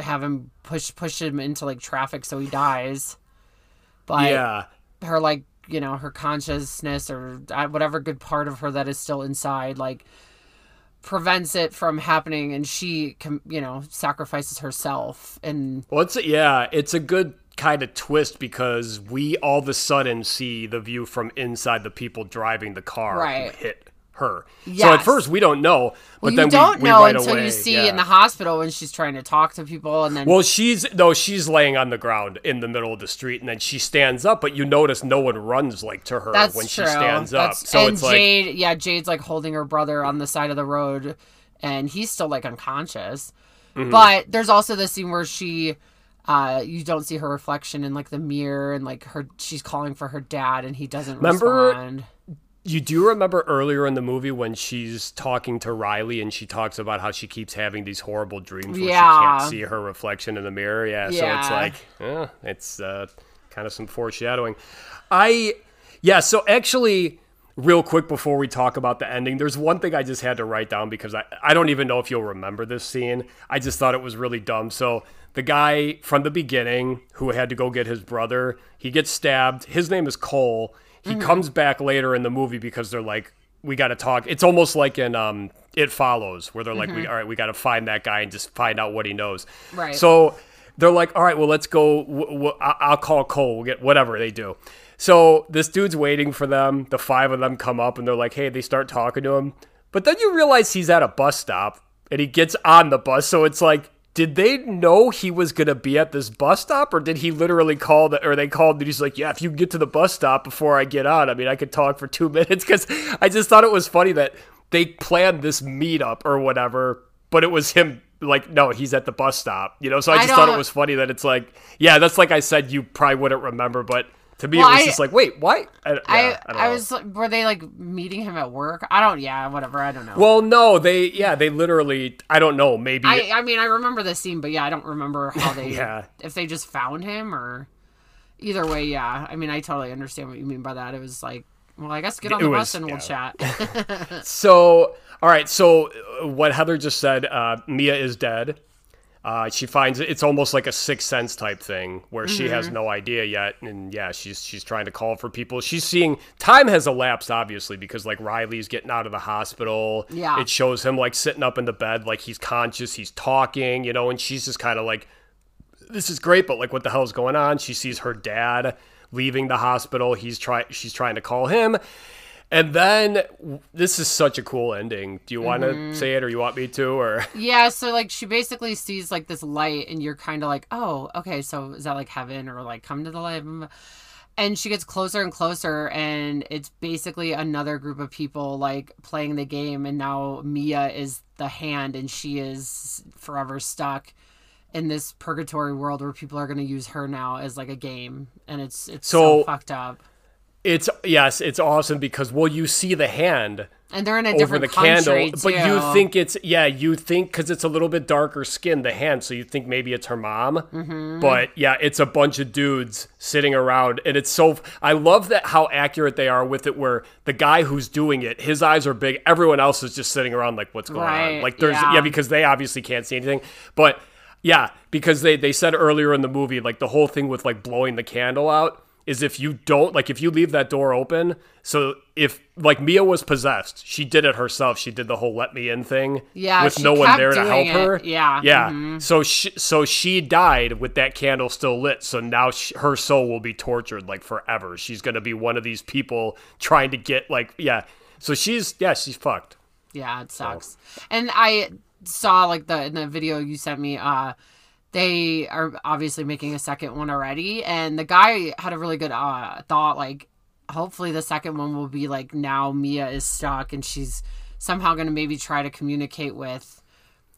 have him push push him into like traffic so he dies. But yeah, her like you know her consciousness or uh, whatever good part of her that is still inside like prevents it from happening and she you know sacrifices herself and well, it yeah, it's a good kind of twist because we all of a sudden see the view from inside the people driving the car Right. who hit her. So at first we don't know, but well, you then don't we, we know right until away, you see yeah. in the hospital when she's trying to talk to people and then Well, she's no, she's laying on the ground in the middle of the street, and then she stands up. But you notice no one runs like to her that's when true she stands up. That's- So and it's like, jade yeah jade's like holding her brother on the side of the road and he's still like unconscious Mm-hmm. but there's also the scene where she uh you don't see her reflection in like the mirror and like her she's calling for her dad and he doesn't Remember- respond you do remember earlier in the movie when she's talking to Riley and she talks about how she keeps having these horrible dreams where she can't see her reflection in the mirror. Yeah, so it's like, eh, it's uh, kind of some foreshadowing. I, yeah, so actually. Real quick before we talk about the ending, there's one thing I just had to write down because I, I don't even know if you'll remember this scene. I just thought it was really dumb. So, the guy from the beginning who had to go get his brother, he gets stabbed. His name is Cole. He comes back later in the movie because they're like, we got to talk. It's almost like in um, It Follows, where they're like, we, all right, we got to find that guy and just find out what he knows. Right. So they're like, all right, well, let's go. W- w- I'll call Cole. We'll get whatever they do. So this dude's waiting for them. The five of them come up and they're like, hey, they start talking to him. But then you realize he's at a bus stop and he gets on the bus. So it's like, did they know he was gonna be at this bus stop, or did he literally call the, or they called and he's like, yeah, if you can get to the bus stop before I get on, I mean, I could talk for two <laughs> minutes because I just thought it was funny that they planned this meetup or whatever, but it was him. Like, no, he's at the bus stop, you know. So I I just thought it was funny that it's like, yeah, that's like I said, you probably wouldn't remember, but To me, Well, it was I- just like, wait, why? I, yeah, I I, I was like, were they like meeting him at work? I don't. Yeah, whatever. I don't know. Well, no, they yeah, they literally. I don't know. Maybe I I mean I remember the scene, but yeah, I don't remember how they <laughs> Yeah. if they just found him or either way. Yeah, I mean I totally understand what you mean by that. It was like, well, I guess get on the was- bus and we'll chat. <laughs> <laughs> So, all right. So, uh, what Heather just said, uh, Mia is dead. Uh, she finds it, it's almost like a sixth sense type thing where she Mm-hmm. has no idea yet, and yeah, she's she's trying to call for people. She's seeing time has elapsed, obviously, because like Riley's getting out of the hospital. Yeah. it shows him like sitting up in the bed, like he's conscious, he's talking, you know, and she's just kind of like, this is great, but like, what the hell's going on? She sees her dad leaving the hospital. He's trying, she's trying to call him. And then this is such a cool ending. Do you want to Mm-hmm. say it or you want me to? Or <laughs> yeah, so like she basically sees like this light, and you're kind of like, oh, okay, so is that like heaven or like come to the light? And she gets closer and closer, and it's basically another group of people like playing the game, and now Mia is the hand, and she is forever stuck in this purgatory world where people are going to use her now as like a game, and it's it's so, So- fucked up. It's yes, it's awesome because well, you see the hand And they're in a over different the country candle, but you think it's yeah, you think because it's a little bit darker skin, the hand, so you think maybe it's her mom. Mm-hmm. But yeah, it's a bunch of dudes sitting around, and it's so. I love that how accurate they are with it. Where the guy who's doing it, his eyes are big. Everyone else is just sitting around like, what's going on? Like there's yeah. yeah, because they obviously can't see anything, but. Yeah, because they, they said earlier in the movie, like the whole thing with like blowing the candle out is if you don't like if you leave that door open. So if like Mia was possessed, she did it herself. She did the whole let me in thing. Yeah, with no one there to help it. her. Yeah, yeah. mhm. So she so she died with that candle still lit. So now she, her soul will be tortured like forever. She's gonna be one of these people trying to get like yeah. So she's yeah she's fucked. Yeah, it sucks. And I saw like the in the video you sent me, uh they are obviously making a second one already and the guy had a really good uh thought like hopefully the second one will be like now Mia is stuck and she's somehow going to maybe try to communicate with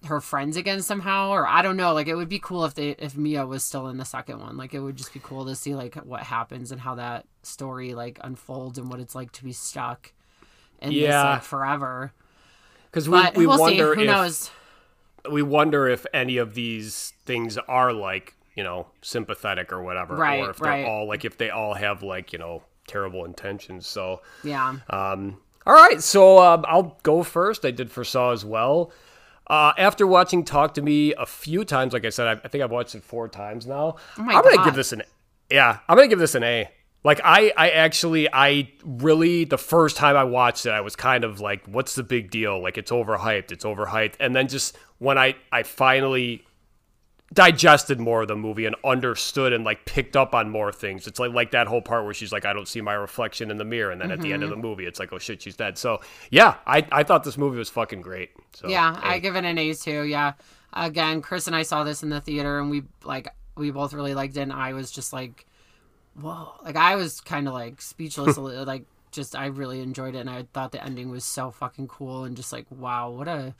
her friends again somehow or I don't know like it would be cool if they if Mia was still in the second one like it would just be cool to see like what happens and how that story like unfolds and what it's like to be stuck in this Yeah. like forever Because we, but we we'll see. wonder Who if knows? We wonder if any of these things are like you know sympathetic or whatever, Right, or if they're right. all like if they all have like you know terrible intentions. So Yeah. um, all right, so um, I'll go first. I did for Saw as well. Uh, after watching Talk to Me a few times, like I said, I, I think I've watched it four times now. Oh my I'm gonna give this an yeah. I'm gonna give this an A. Like I, I actually, I really the first time I watched it, I was kind of like, "What's the big deal? Like it's overhyped. It's overhyped." And then just when I, I finally digested more of the movie and understood and like picked up on more things. It's like like that whole part where she's like, I don't see my reflection in the mirror, and then at the end of the Mm-hmm. movie, it's like, oh shit, she's dead. So yeah, I I thought this movie was fucking great. So Yeah, I give it an A too. Yeah. Again, Chris and I saw this in the theater and we like we both really liked it and I was just like whoa. Like I was kind of like speechless <laughs> like just I really enjoyed it and I thought the ending was so fucking cool and just like wow, what a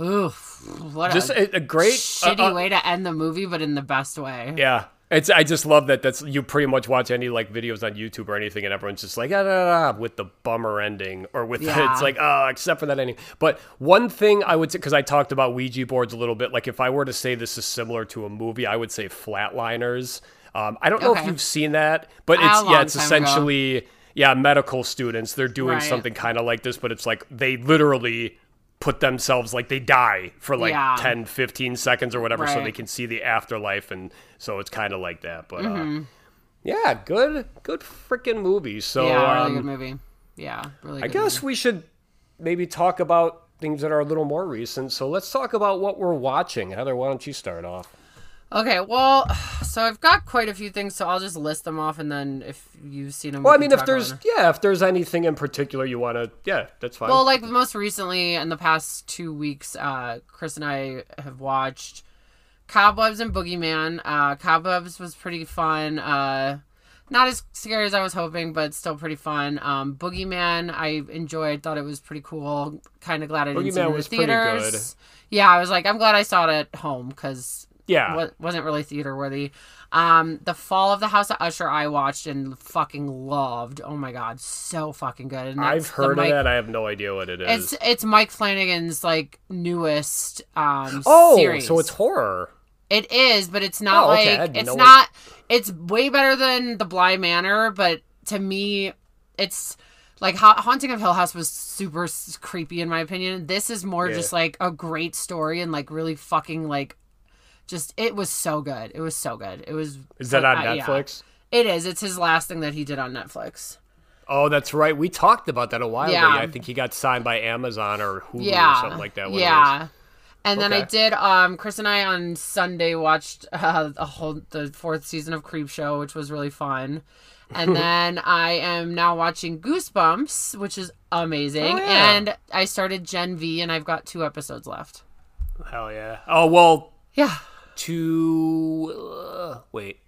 oof, what just a, a, great shitty uh, uh, way to end the movie but in the best way. Yeah. It's I just love that that's you pretty much watch any like videos on YouTube or anything and everyone's just like ah, da, da, da, with the bummer ending or with <laughs> Yeah. it's like oh except for that ending. But one thing I would say because I talked about Ouija boards a little bit like if I were to say this is similar to a movie I would say Flatliners. Um, I don't know if you've seen that, but it's yeah it's time ago. essentially yeah medical students they're doing Right. something kind of like this but it's like they literally put themselves like they die for like Yeah. 10 15 seconds or whatever so they can see the afterlife and so it's kind of like that but Mm-hmm. uh yeah good good freaking movie so yeah, really um, good movie. Yeah, really i guess we should maybe talk about things that are a little more recent so let's talk about what we're watching heather why don't you start off Okay, well, <sighs> so I've got quite a few things, so I'll just list them off, and then if you've seen them, well i mean if there's yeah if there's anything in particular you want to yeah that's fine well, like most recently in the past two weeks, uh, Chris and I have watched Cobwebs and Boogeyman. Uh, Cobwebs was pretty fun. Uh, not as scary as I was hoping, but still pretty fun. Um, Boogeyman, I enjoyed. Thought it was pretty cool. Kind of glad I didn't see it in the was pretty theaters. good. Yeah, I was like, I'm glad I saw it at home because Yeah. wa- wasn't really theater worthy. Um, the Fall of the House of Usher I watched and fucking loved. Oh my god, so fucking good. And I've heard of that. I have no idea what it is. It's it's Mike Flanagan's like newest um oh, series. so it's horror. It is, but it's not Oh, okay, like it's it- not. It's way better than the Bly Manor, but to me, it's like Ha- Haunting of Hill House was super creepy in my opinion. This is more Yeah. just like a great story and like really fucking like, just it was so good. It was so good. It was. Is that on uh, yeah. Netflix? It is. It's his last thing that he did on Netflix. Oh, that's right. We talked about that a while Yeah. ago. I think he got signed by Amazon or Hulu yeah, or something like that. when it was- Yeah. And then I did. Um, Chris and I on Sunday watched <laughs> uh, a whole the fourth season of Creepshow, which was really fun. And <laughs> then I am now watching Goosebumps, which is amazing. Oh, yeah. And I started Gen V, and I've got two episodes left. Hell yeah. Oh well, Yeah, two. Uh, wait.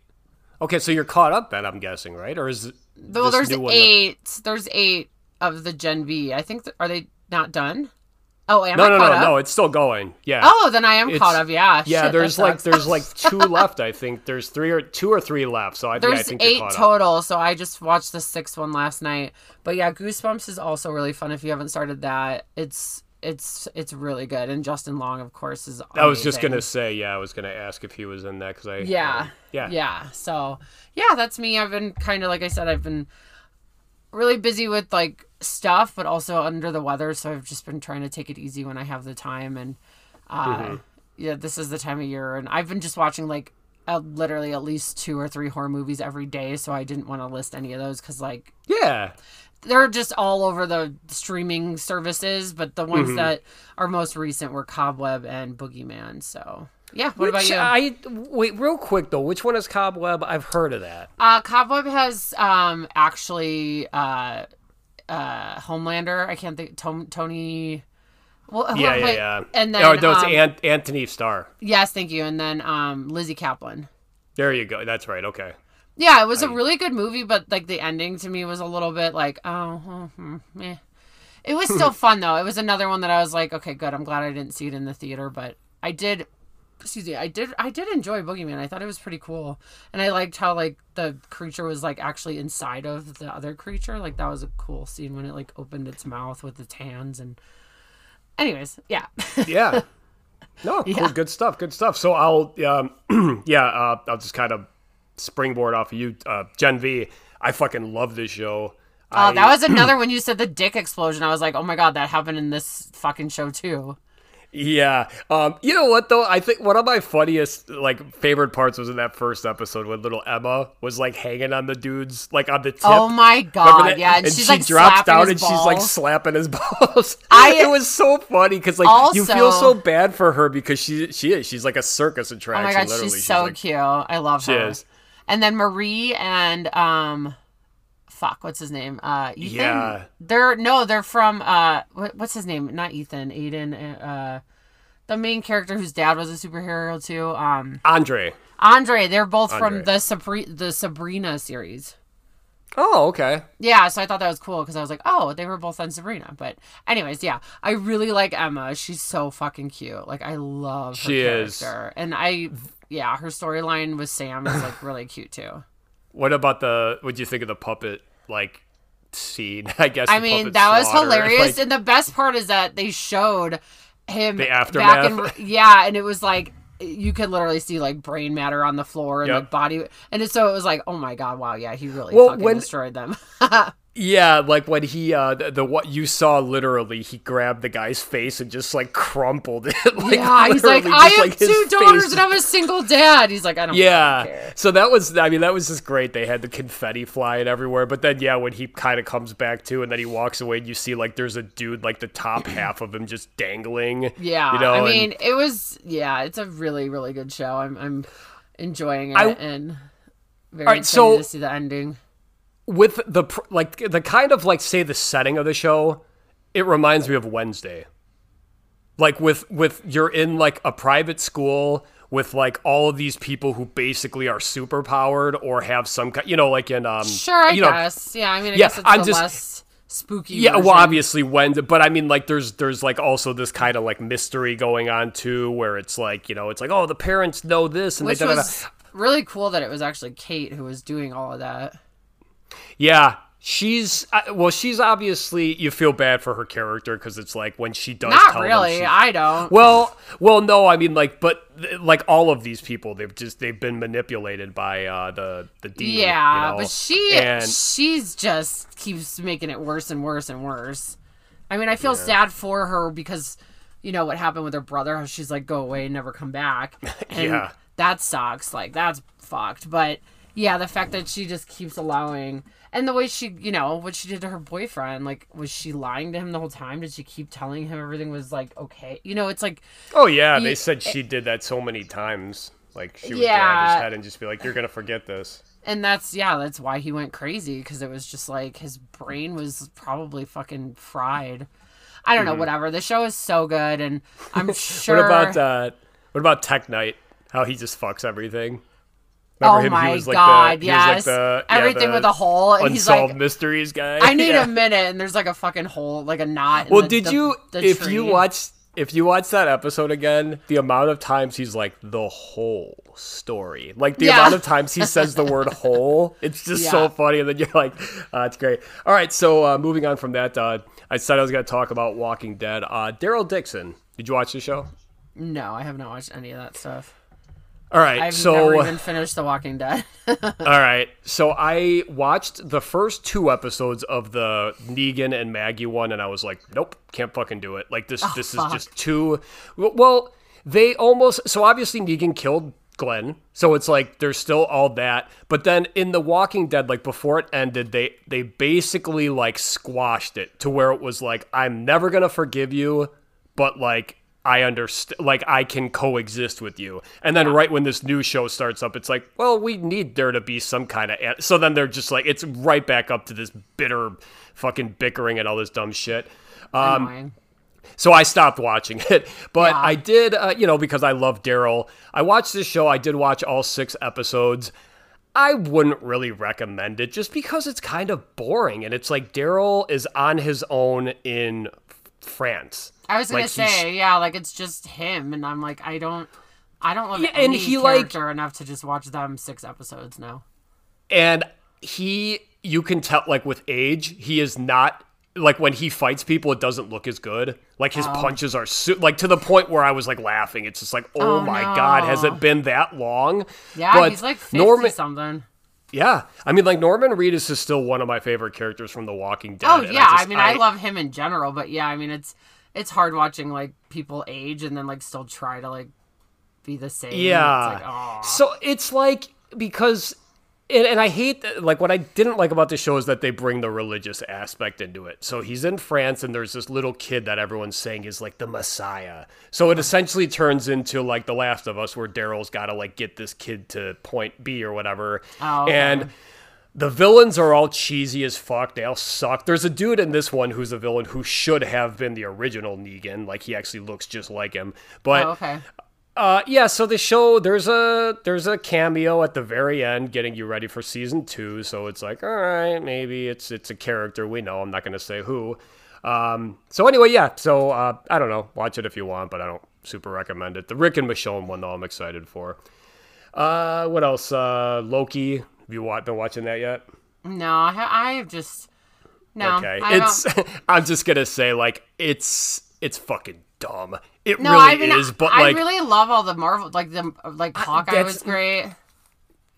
Okay, so you're caught up then. I'm guessing, right? Or is this there's eight. There's eight of the Gen V. I think. th- are they not done? Oh, am No, I no, caught no, up? no. It's still going. Yeah. Oh, then I am It's- caught up. Yeah. Yeah, Shit, there's like there's like <laughs> two left. I think there's three or two or three left. So I, yeah, I There's think eight caught up. total, so I just watched the sixth one last night. But yeah, Goosebumps is also really fun if you haven't started that. It's it's it's really good, and Justin Long, of course, is. I was just gonna say, yeah, I was gonna ask if he was in that because I, Yeah. um, yeah, Yeah. So yeah, that's me. I've been kind of like I said, I've been really busy with like stuff, but also under the weather. So I've just been trying to take it easy when I have the time. And uh, Mm-hmm. yeah, this is the time of year, and I've been just watching like uh, literally at least two or three horror movies every day. So I didn't want to list any of those because like yeah. They're just all over the streaming services, but the Mm-hmm. ones that are most recent were Cobweb and Boogeyman. So yeah, what about Which you? I wait real quick though. Which one is Cobweb? I've heard of that. Uh, Cobweb has um actually uh uh Homelander. I can't think Tom, Tony. Well, Yeah, yeah, yeah. And then oh, no, it's um, Ant- Antony Starr. yes, thank you. And then um Lizzy Caplan. There you go. That's right. Okay. Yeah, it was a really good movie, but like the ending to me was a little bit like oh, hmm, meh. It was still <laughs> fun though. It was another one that I was like, okay, good. I'm glad I didn't see it in the theater, but I did. Excuse me. I did. I did enjoy Boogeyman. I thought it was pretty cool, and I liked how like the creature was like actually inside of the other creature. Like that was a cool scene when it like opened its mouth with its hands and. Anyways, yeah. <laughs> Yeah. No, cool, Yeah. good stuff. Good stuff. So I'll, um, <clears throat> yeah, uh, I'll just kind of springboard off of you, uh, Gen V. I fucking love this show. Oh, that was another when you said the dick explosion. I was like, oh my god, that happened in this fucking show too. Yeah. Um, you know what though? I think one of my funniest like favorite parts was in that first episode when little Emma was like hanging on the dudes like on the tip. Oh my god, yeah, and, and she's she like drops down and she's like slapping his <laughs> balls. I- it was so funny because like you feel so bad for her because she she is she's like a circus attraction. Oh my god, literally. she's so like, cute. I love She her. is. And then Marie and um, fuck, what's his name? Uh, Ethan. Yeah. They're no, they're from uh, what, what's his name? Not Ethan. Aiden. Uh, the main character whose dad was a superhero too. Um, Andre. Andre. They're both Andre. from the Sabri- the Sabrina series. Oh, okay. Yeah, so I thought that was cool because I was like, oh, they were both on Sabrina. But anyways, yeah, I really like Emma. She's so fucking cute. Like I love her She is. and I yeah, her storyline with Sam is like really cute too. <laughs> What about the? What'd you think of the puppet like scene? <laughs> I guess. I mean, that was <laughs> hilarious, like- and the best part is that they showed him The back aftermath. in yeah, and it was like you could literally see like brain matter on the floor and Yep. like body, and it, so it was like, oh my god, wow, yeah, he really Well, fucking when- destroyed them. Yeah, like when he uh the, the what you saw literally he grabbed the guy's face and just like crumpled it. <laughs> like, yeah, he's like, I have like, two daughters face- and I'm a single dad. He's like, I don't Yeah. care. So that was I mean that was just great. They had the confetti flying everywhere, but then yeah, when he kind of comes back to and then he walks away and you see like there's a dude like the top <clears throat> half of him just dangling. Yeah, You know, I and- mean, it was yeah, it's a really really good show. I'm I'm enjoying it I- and very right, excited so- to see the ending. With the like the kind of like say the setting of the show it reminds me of wednesday like with with you're in like a private school with like all of these people who basically are super powered or have some kind you know like in um Sure, I you know, guess. yeah, I mean, I yeah, guess it's I'm just- less spooky. Yeah, version. well, obviously when, but I mean, like, there's there's like also this kind of like mystery going on too, where it's like you know, it's like oh, the parents know this, and which they da, da, da. was really cool that it was actually Kate who was doing all of that. Yeah. She's uh, well. She's obviously you feel bad for her character because it's like when she does Not really. she- I don't. Well, well, no, I mean like, but like all of these people, they've just they've been manipulated by uh, the the demon. yeah, you know? but she and she's just keeps making it worse and worse and worse. I mean, I feel sad for her because you know what happened with her brother. How she's like, go away and never come back. <laughs> And Yeah. that sucks. Like that's fucked. But yeah, the fact that she just keeps allowing. And the way she, you know, what she did to her boyfriend, like, was she lying to him the whole time? Did she keep telling him everything was like okay? You know, it's like, oh yeah, they said she did that so many times. Like she would grab Yeah. his head and just be like, "You're gonna forget this." and that's yeah, that's why he went crazy because it was just like his brain was probably fucking fried. I don't know, whatever. The show is so good, and I'm sure. <laughs> Mm-hmm. What about uh, what about Tek Knight? How he just fucks everything. Oh He my was like god, the, he was like yes. the- yeah, Everything the with a hole, and he's like, unsolved mysteries guy. I need Yeah. a <laughs> minute, and there's like a fucking hole, like a knot. Well, the- did the- you the if you tree. watch if you watch that episode again, the amount of times he's like the whole story, like the Yeah. amount of times he says the word <laughs> "whole," it's just Yeah. so funny, and then you're like, uh, "It's great." All right, so uh, moving on from that, uh, I said I was going to talk about Walking Dead. Uh, Daryl Dixon, did you watch the show? No, I have not watched any of that stuff. All right, I've so never uh, even finished The Walking Dead. <laughs> All right. So I watched the first two episodes of the Negan and Maggie one, and I was like, nope, can't fucking do it. Like this, oh, this is just too. Well, they almost. So obviously Negan killed Glenn, so it's like there's still all that. But then in The Walking Dead, like before it ended, they they basically like squashed it to where it was like, I'm never gonna forgive you, but like. I understand, like I can coexist with you, and then right when this new show starts up, it's like, well, we need there to be some kind of. An-. So then they're just like, it's right back up to this bitter, fucking bickering and all this dumb shit. Um, Annoying. so I stopped watching <laughs> it, but Yeah. I did, uh, you know, because I love Daryl. I watched this show. I did watch all six episodes. I wouldn't really recommend it just because it's kind of boring, and it's like Daryl is on his own in France. I was gonna like, say, yeah, like it's just him, and I'm like, I don't, I don't love Yeah, and any he, like- character enough to just watch them six episodes now. and he you can tell like with age he is not like when he fights people it doesn't look as good like his oh. punches are su- like to the point where i was like laughing it's just like oh, Oh, my god has no. it been that long Yeah, but he's like fifty norman something. Yeah i mean like norman reedus is still one of my favorite characters from the walking dead Oh yeah, I, just- mean, I, love him in general, but yeah, I mean, it's it's hard watching like people age and then like still try to like be the same. Yeah. it's like. So it's like because and, and I hate that, like what I didn't like about the show is that they bring the religious aspect into it. So he's in France and there's this little kid that everyone's saying is like the Messiah. So it essentially turns into like The Last of Us where Daryl's got to like get this kid to point B or whatever. Oh, okay. And the villains are all cheesy as fuck. They all suck. There's a dude in this one who's a villain who should have been the original Negan. Like he actually looks just like him. But Oh, okay. Uh, yeah. So the show there's a there's a cameo at the very end, getting you ready for season two. So it's like, all right, maybe it's it's a character we know. I'm not gonna say who. Um, so anyway, yeah. So uh, I don't know. Watch it if you want, but I don't super recommend it. The Rick and Michonne one though, I'm excited for. Uh, what else? Uh, Loki. Have you been watching that yet? No, I, I have just no. Okay, I it's. <laughs> I'm just gonna say like it's it's fucking dumb. It no. really I mean, is, but I like really love all the Marvel, like the like Hawkeye was great.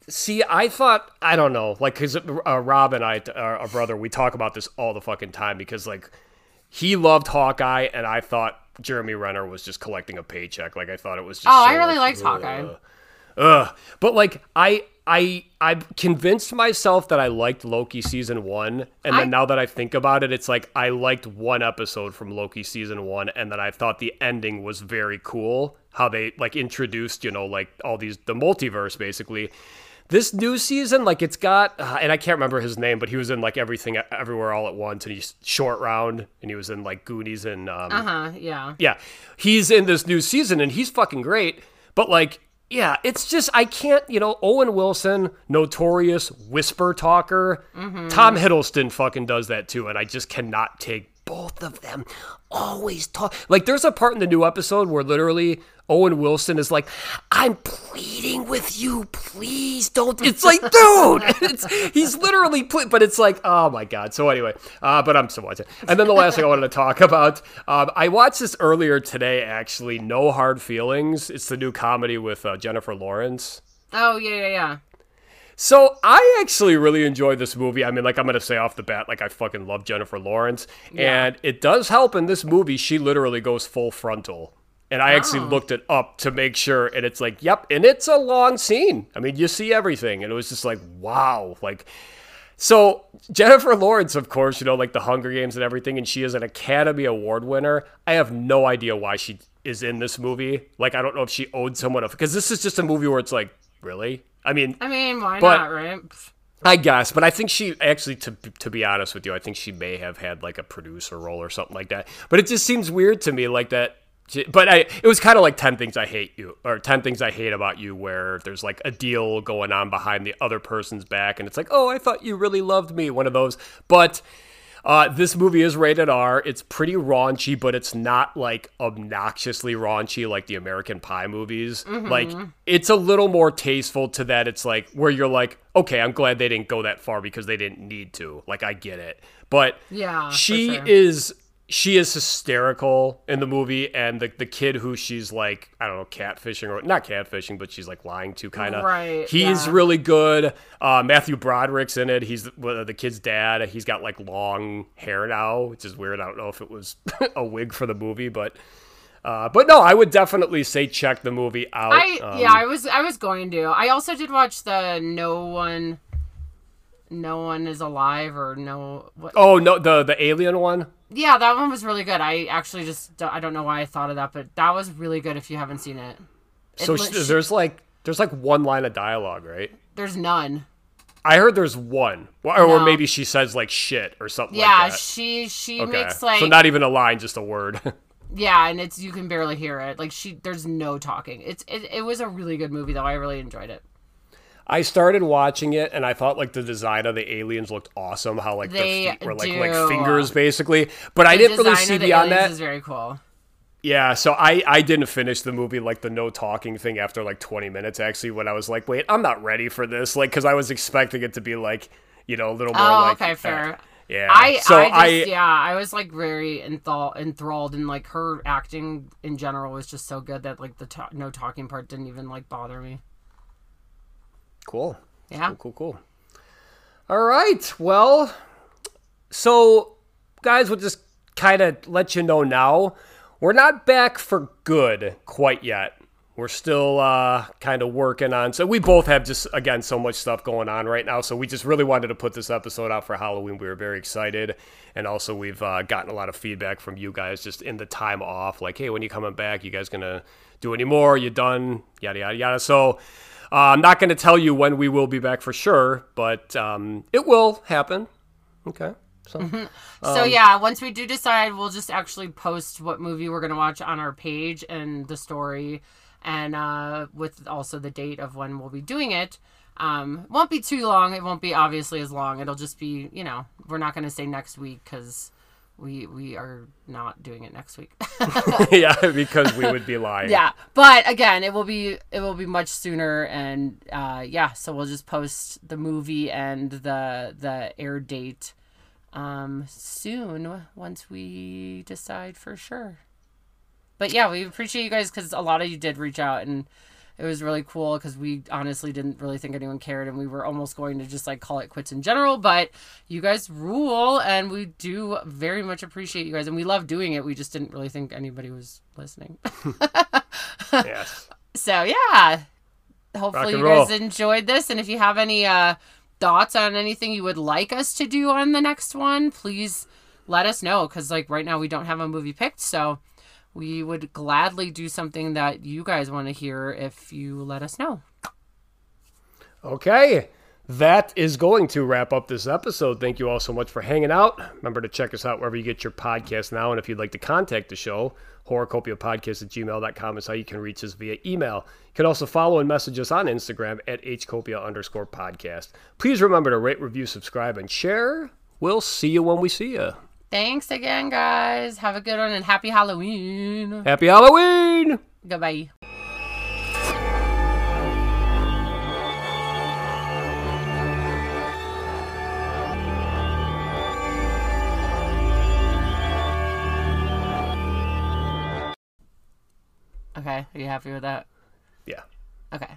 See, I thought I don't know, like because uh, Rob and I, uh, our brother, we talk about this all the fucking time because like he loved Hawkeye, and I thought Jeremy Renner was just collecting a paycheck. Like I thought it was just. Oh, I really like, liked Hawkeye. ugh. Ugh. But like I I I convinced myself that I liked Loki season one, and then I- now that I think about it, it's like I liked one episode from Loki season one, and then I thought the ending was very cool. How they like introduced, you know, like all these the multiverse basically. This new season, like it's got, uh, and I can't remember his name, but he was in like everything, everywhere, all at once, and he's short round, and he was in like Goonies and um, Uh huh. Yeah. yeah, he's in this new season and he's fucking great. But like, yeah, it's just I can't, you know, Owen Wilson, notorious whisper talker. Mm-hmm. Tom Hiddleston fucking does that too, and I just cannot take both of them always talk. Like there's a part in the new episode where literally Owen Wilson is like, "I'm pleading with you, please don't." It's like, dude, <laughs> it's, he's literally but it's like, oh my god. So anyway, uh, but I'm still watching. And then the last thing I wanted to talk about, um, I watched this earlier today. Actually, No Hard Feelings. It's the new comedy with uh, Jennifer Lawrence. Oh yeah, yeah, yeah. So I actually really enjoyed this movie. I mean, like I'm gonna say off the bat, like I fucking love Jennifer Lawrence, and it does help in this movie. She literally goes full frontal, and I actually Oh. looked it up to make sure, and it's like, yep, and it's a long scene. I mean, you see everything, and it was just like, wow, like. So Jennifer Lawrence, of course, you know, like the Hunger Games and everything, and she is an Academy Award winner. I have no idea why she is in this movie. Like, I don't know if she owed someone a because this is just a movie where it's like, really? I mean, I mean, why But- not, right? I guess, but I think she actually, to to be honest with you, I think she may have had like a producer role or something like that. But it just seems weird to me, like that. she- But I, it was kind of like ten things I hate you, or ten things I hate about you, where there's like a deal going on behind the other person's back, and it's like, oh, I thought you really loved me, one of those. But uh, this movie is rated R. It's pretty raunchy, but it's not like obnoxiously raunchy like the American Pie movies. Like it's a little more tasteful to that. It's like where you're like, okay, I'm glad they didn't go that far because they didn't need to. Like I get it, but Yeah, she sure. is she is hysterical in the movie, and the the kid who she's like I don't know catfishing or not catfishing, but she's like lying to kind of. Right, He's yeah. really good. Uh, Matthew Broderick's in it. He's the, the kid's dad. He's got like long hair now, which is weird. I don't know if it was <laughs> a wig for the movie, but. Uh, but no, I would definitely say check the movie out. I Um, yeah, I was I was going to. I also did watch the No One, No One is alive or no what? Oh no, the the alien one. Yeah, that one was really good. I actually just don't- I don't know why I thought of that, but that was really good. If you haven't seen it, It So li- sh- there's like there's like one line of dialogue, right? there's none. I heard there's one, or, or maybe she says like shit or something Yeah, like that. she she Okay, makes like so not even a line, just a word. <laughs> yeah, and it's you can barely hear it. Like she there's no talking. It's it, it was a really good movie though. I really enjoyed it. I started watching it and I thought like the design of the aliens looked awesome. How like They the feet were like do. like fingers basically, but I didn't really see the beyond that. is very cool. Yeah, so I I didn't finish the movie like the no talking thing after like 20 minutes actually when I was like, wait, I'm not ready for this like cuz I was expecting it to be like, you know, a little more Oh, like okay, uh, fair. yeah. I so I just yeah, I was like very enthal- enthralled and like her acting in general was just so good that like the ta- no talking part didn't even like bother me. Cool. Yeah. Cool, cool, cool. All right. Well, so guys, we'll just kind of let you know now. We're not back for good quite yet. We're still uh, kind of working on. So we both have just again so much stuff going on right now. So we just really wanted to put this episode out for Halloween. We were very excited, and also we've uh, gotten a lot of feedback from you guys just in the time off. Like, hey, when you coming back? You guys gonna do any more? You done? Yada yada yada. So uh, I'm not going to tell you when we will be back for sure, but um, it will happen. Okay. So So Um, yeah, once we do decide, we'll just actually post what movie we're gonna watch on our page and the story, and uh, with also the date of when we'll be doing it. Um, won't be too long. It won't be obviously as long. It'll just be you know we're not gonna say next week because we we are not doing it next week. <laughs> <laughs> yeah, because we would be lying. yeah, but again, it will be it will be much sooner, and uh, yeah, so we'll just post the movie and the the air date um soon once we decide for sure but yeah we appreciate you guys because a lot of you did reach out and it was really cool because we honestly didn't really think anyone cared and we were almost going to just like call it quits in general but you guys rule and we do very much appreciate you guys and we love doing it we just didn't really think anybody was listening <laughs> Yes. so yeah hopefully you guys roll. enjoyed this and if you have any uh thoughts on anything you would like us to do on the next one please let us know because like right now we don't have a movie picked so we would gladly do something that you guys want to hear if you let us know Okay. that is going to wrap up this episode. Thank you all so much for hanging out. Remember to check us out wherever you get your podcast now. And if you'd like to contact the show, horrorcopiapodcast at gmail.com is how you can reach us via email. You can also follow and message us on Instagram at hcopia underscore podcast. Please remember to rate, review, subscribe, and share. We'll see you when we see you. Thanks again, guys. Have a good one and happy Halloween. Happy Halloween! Goodbye. Okay, are you happy with that? Yeah. Okay.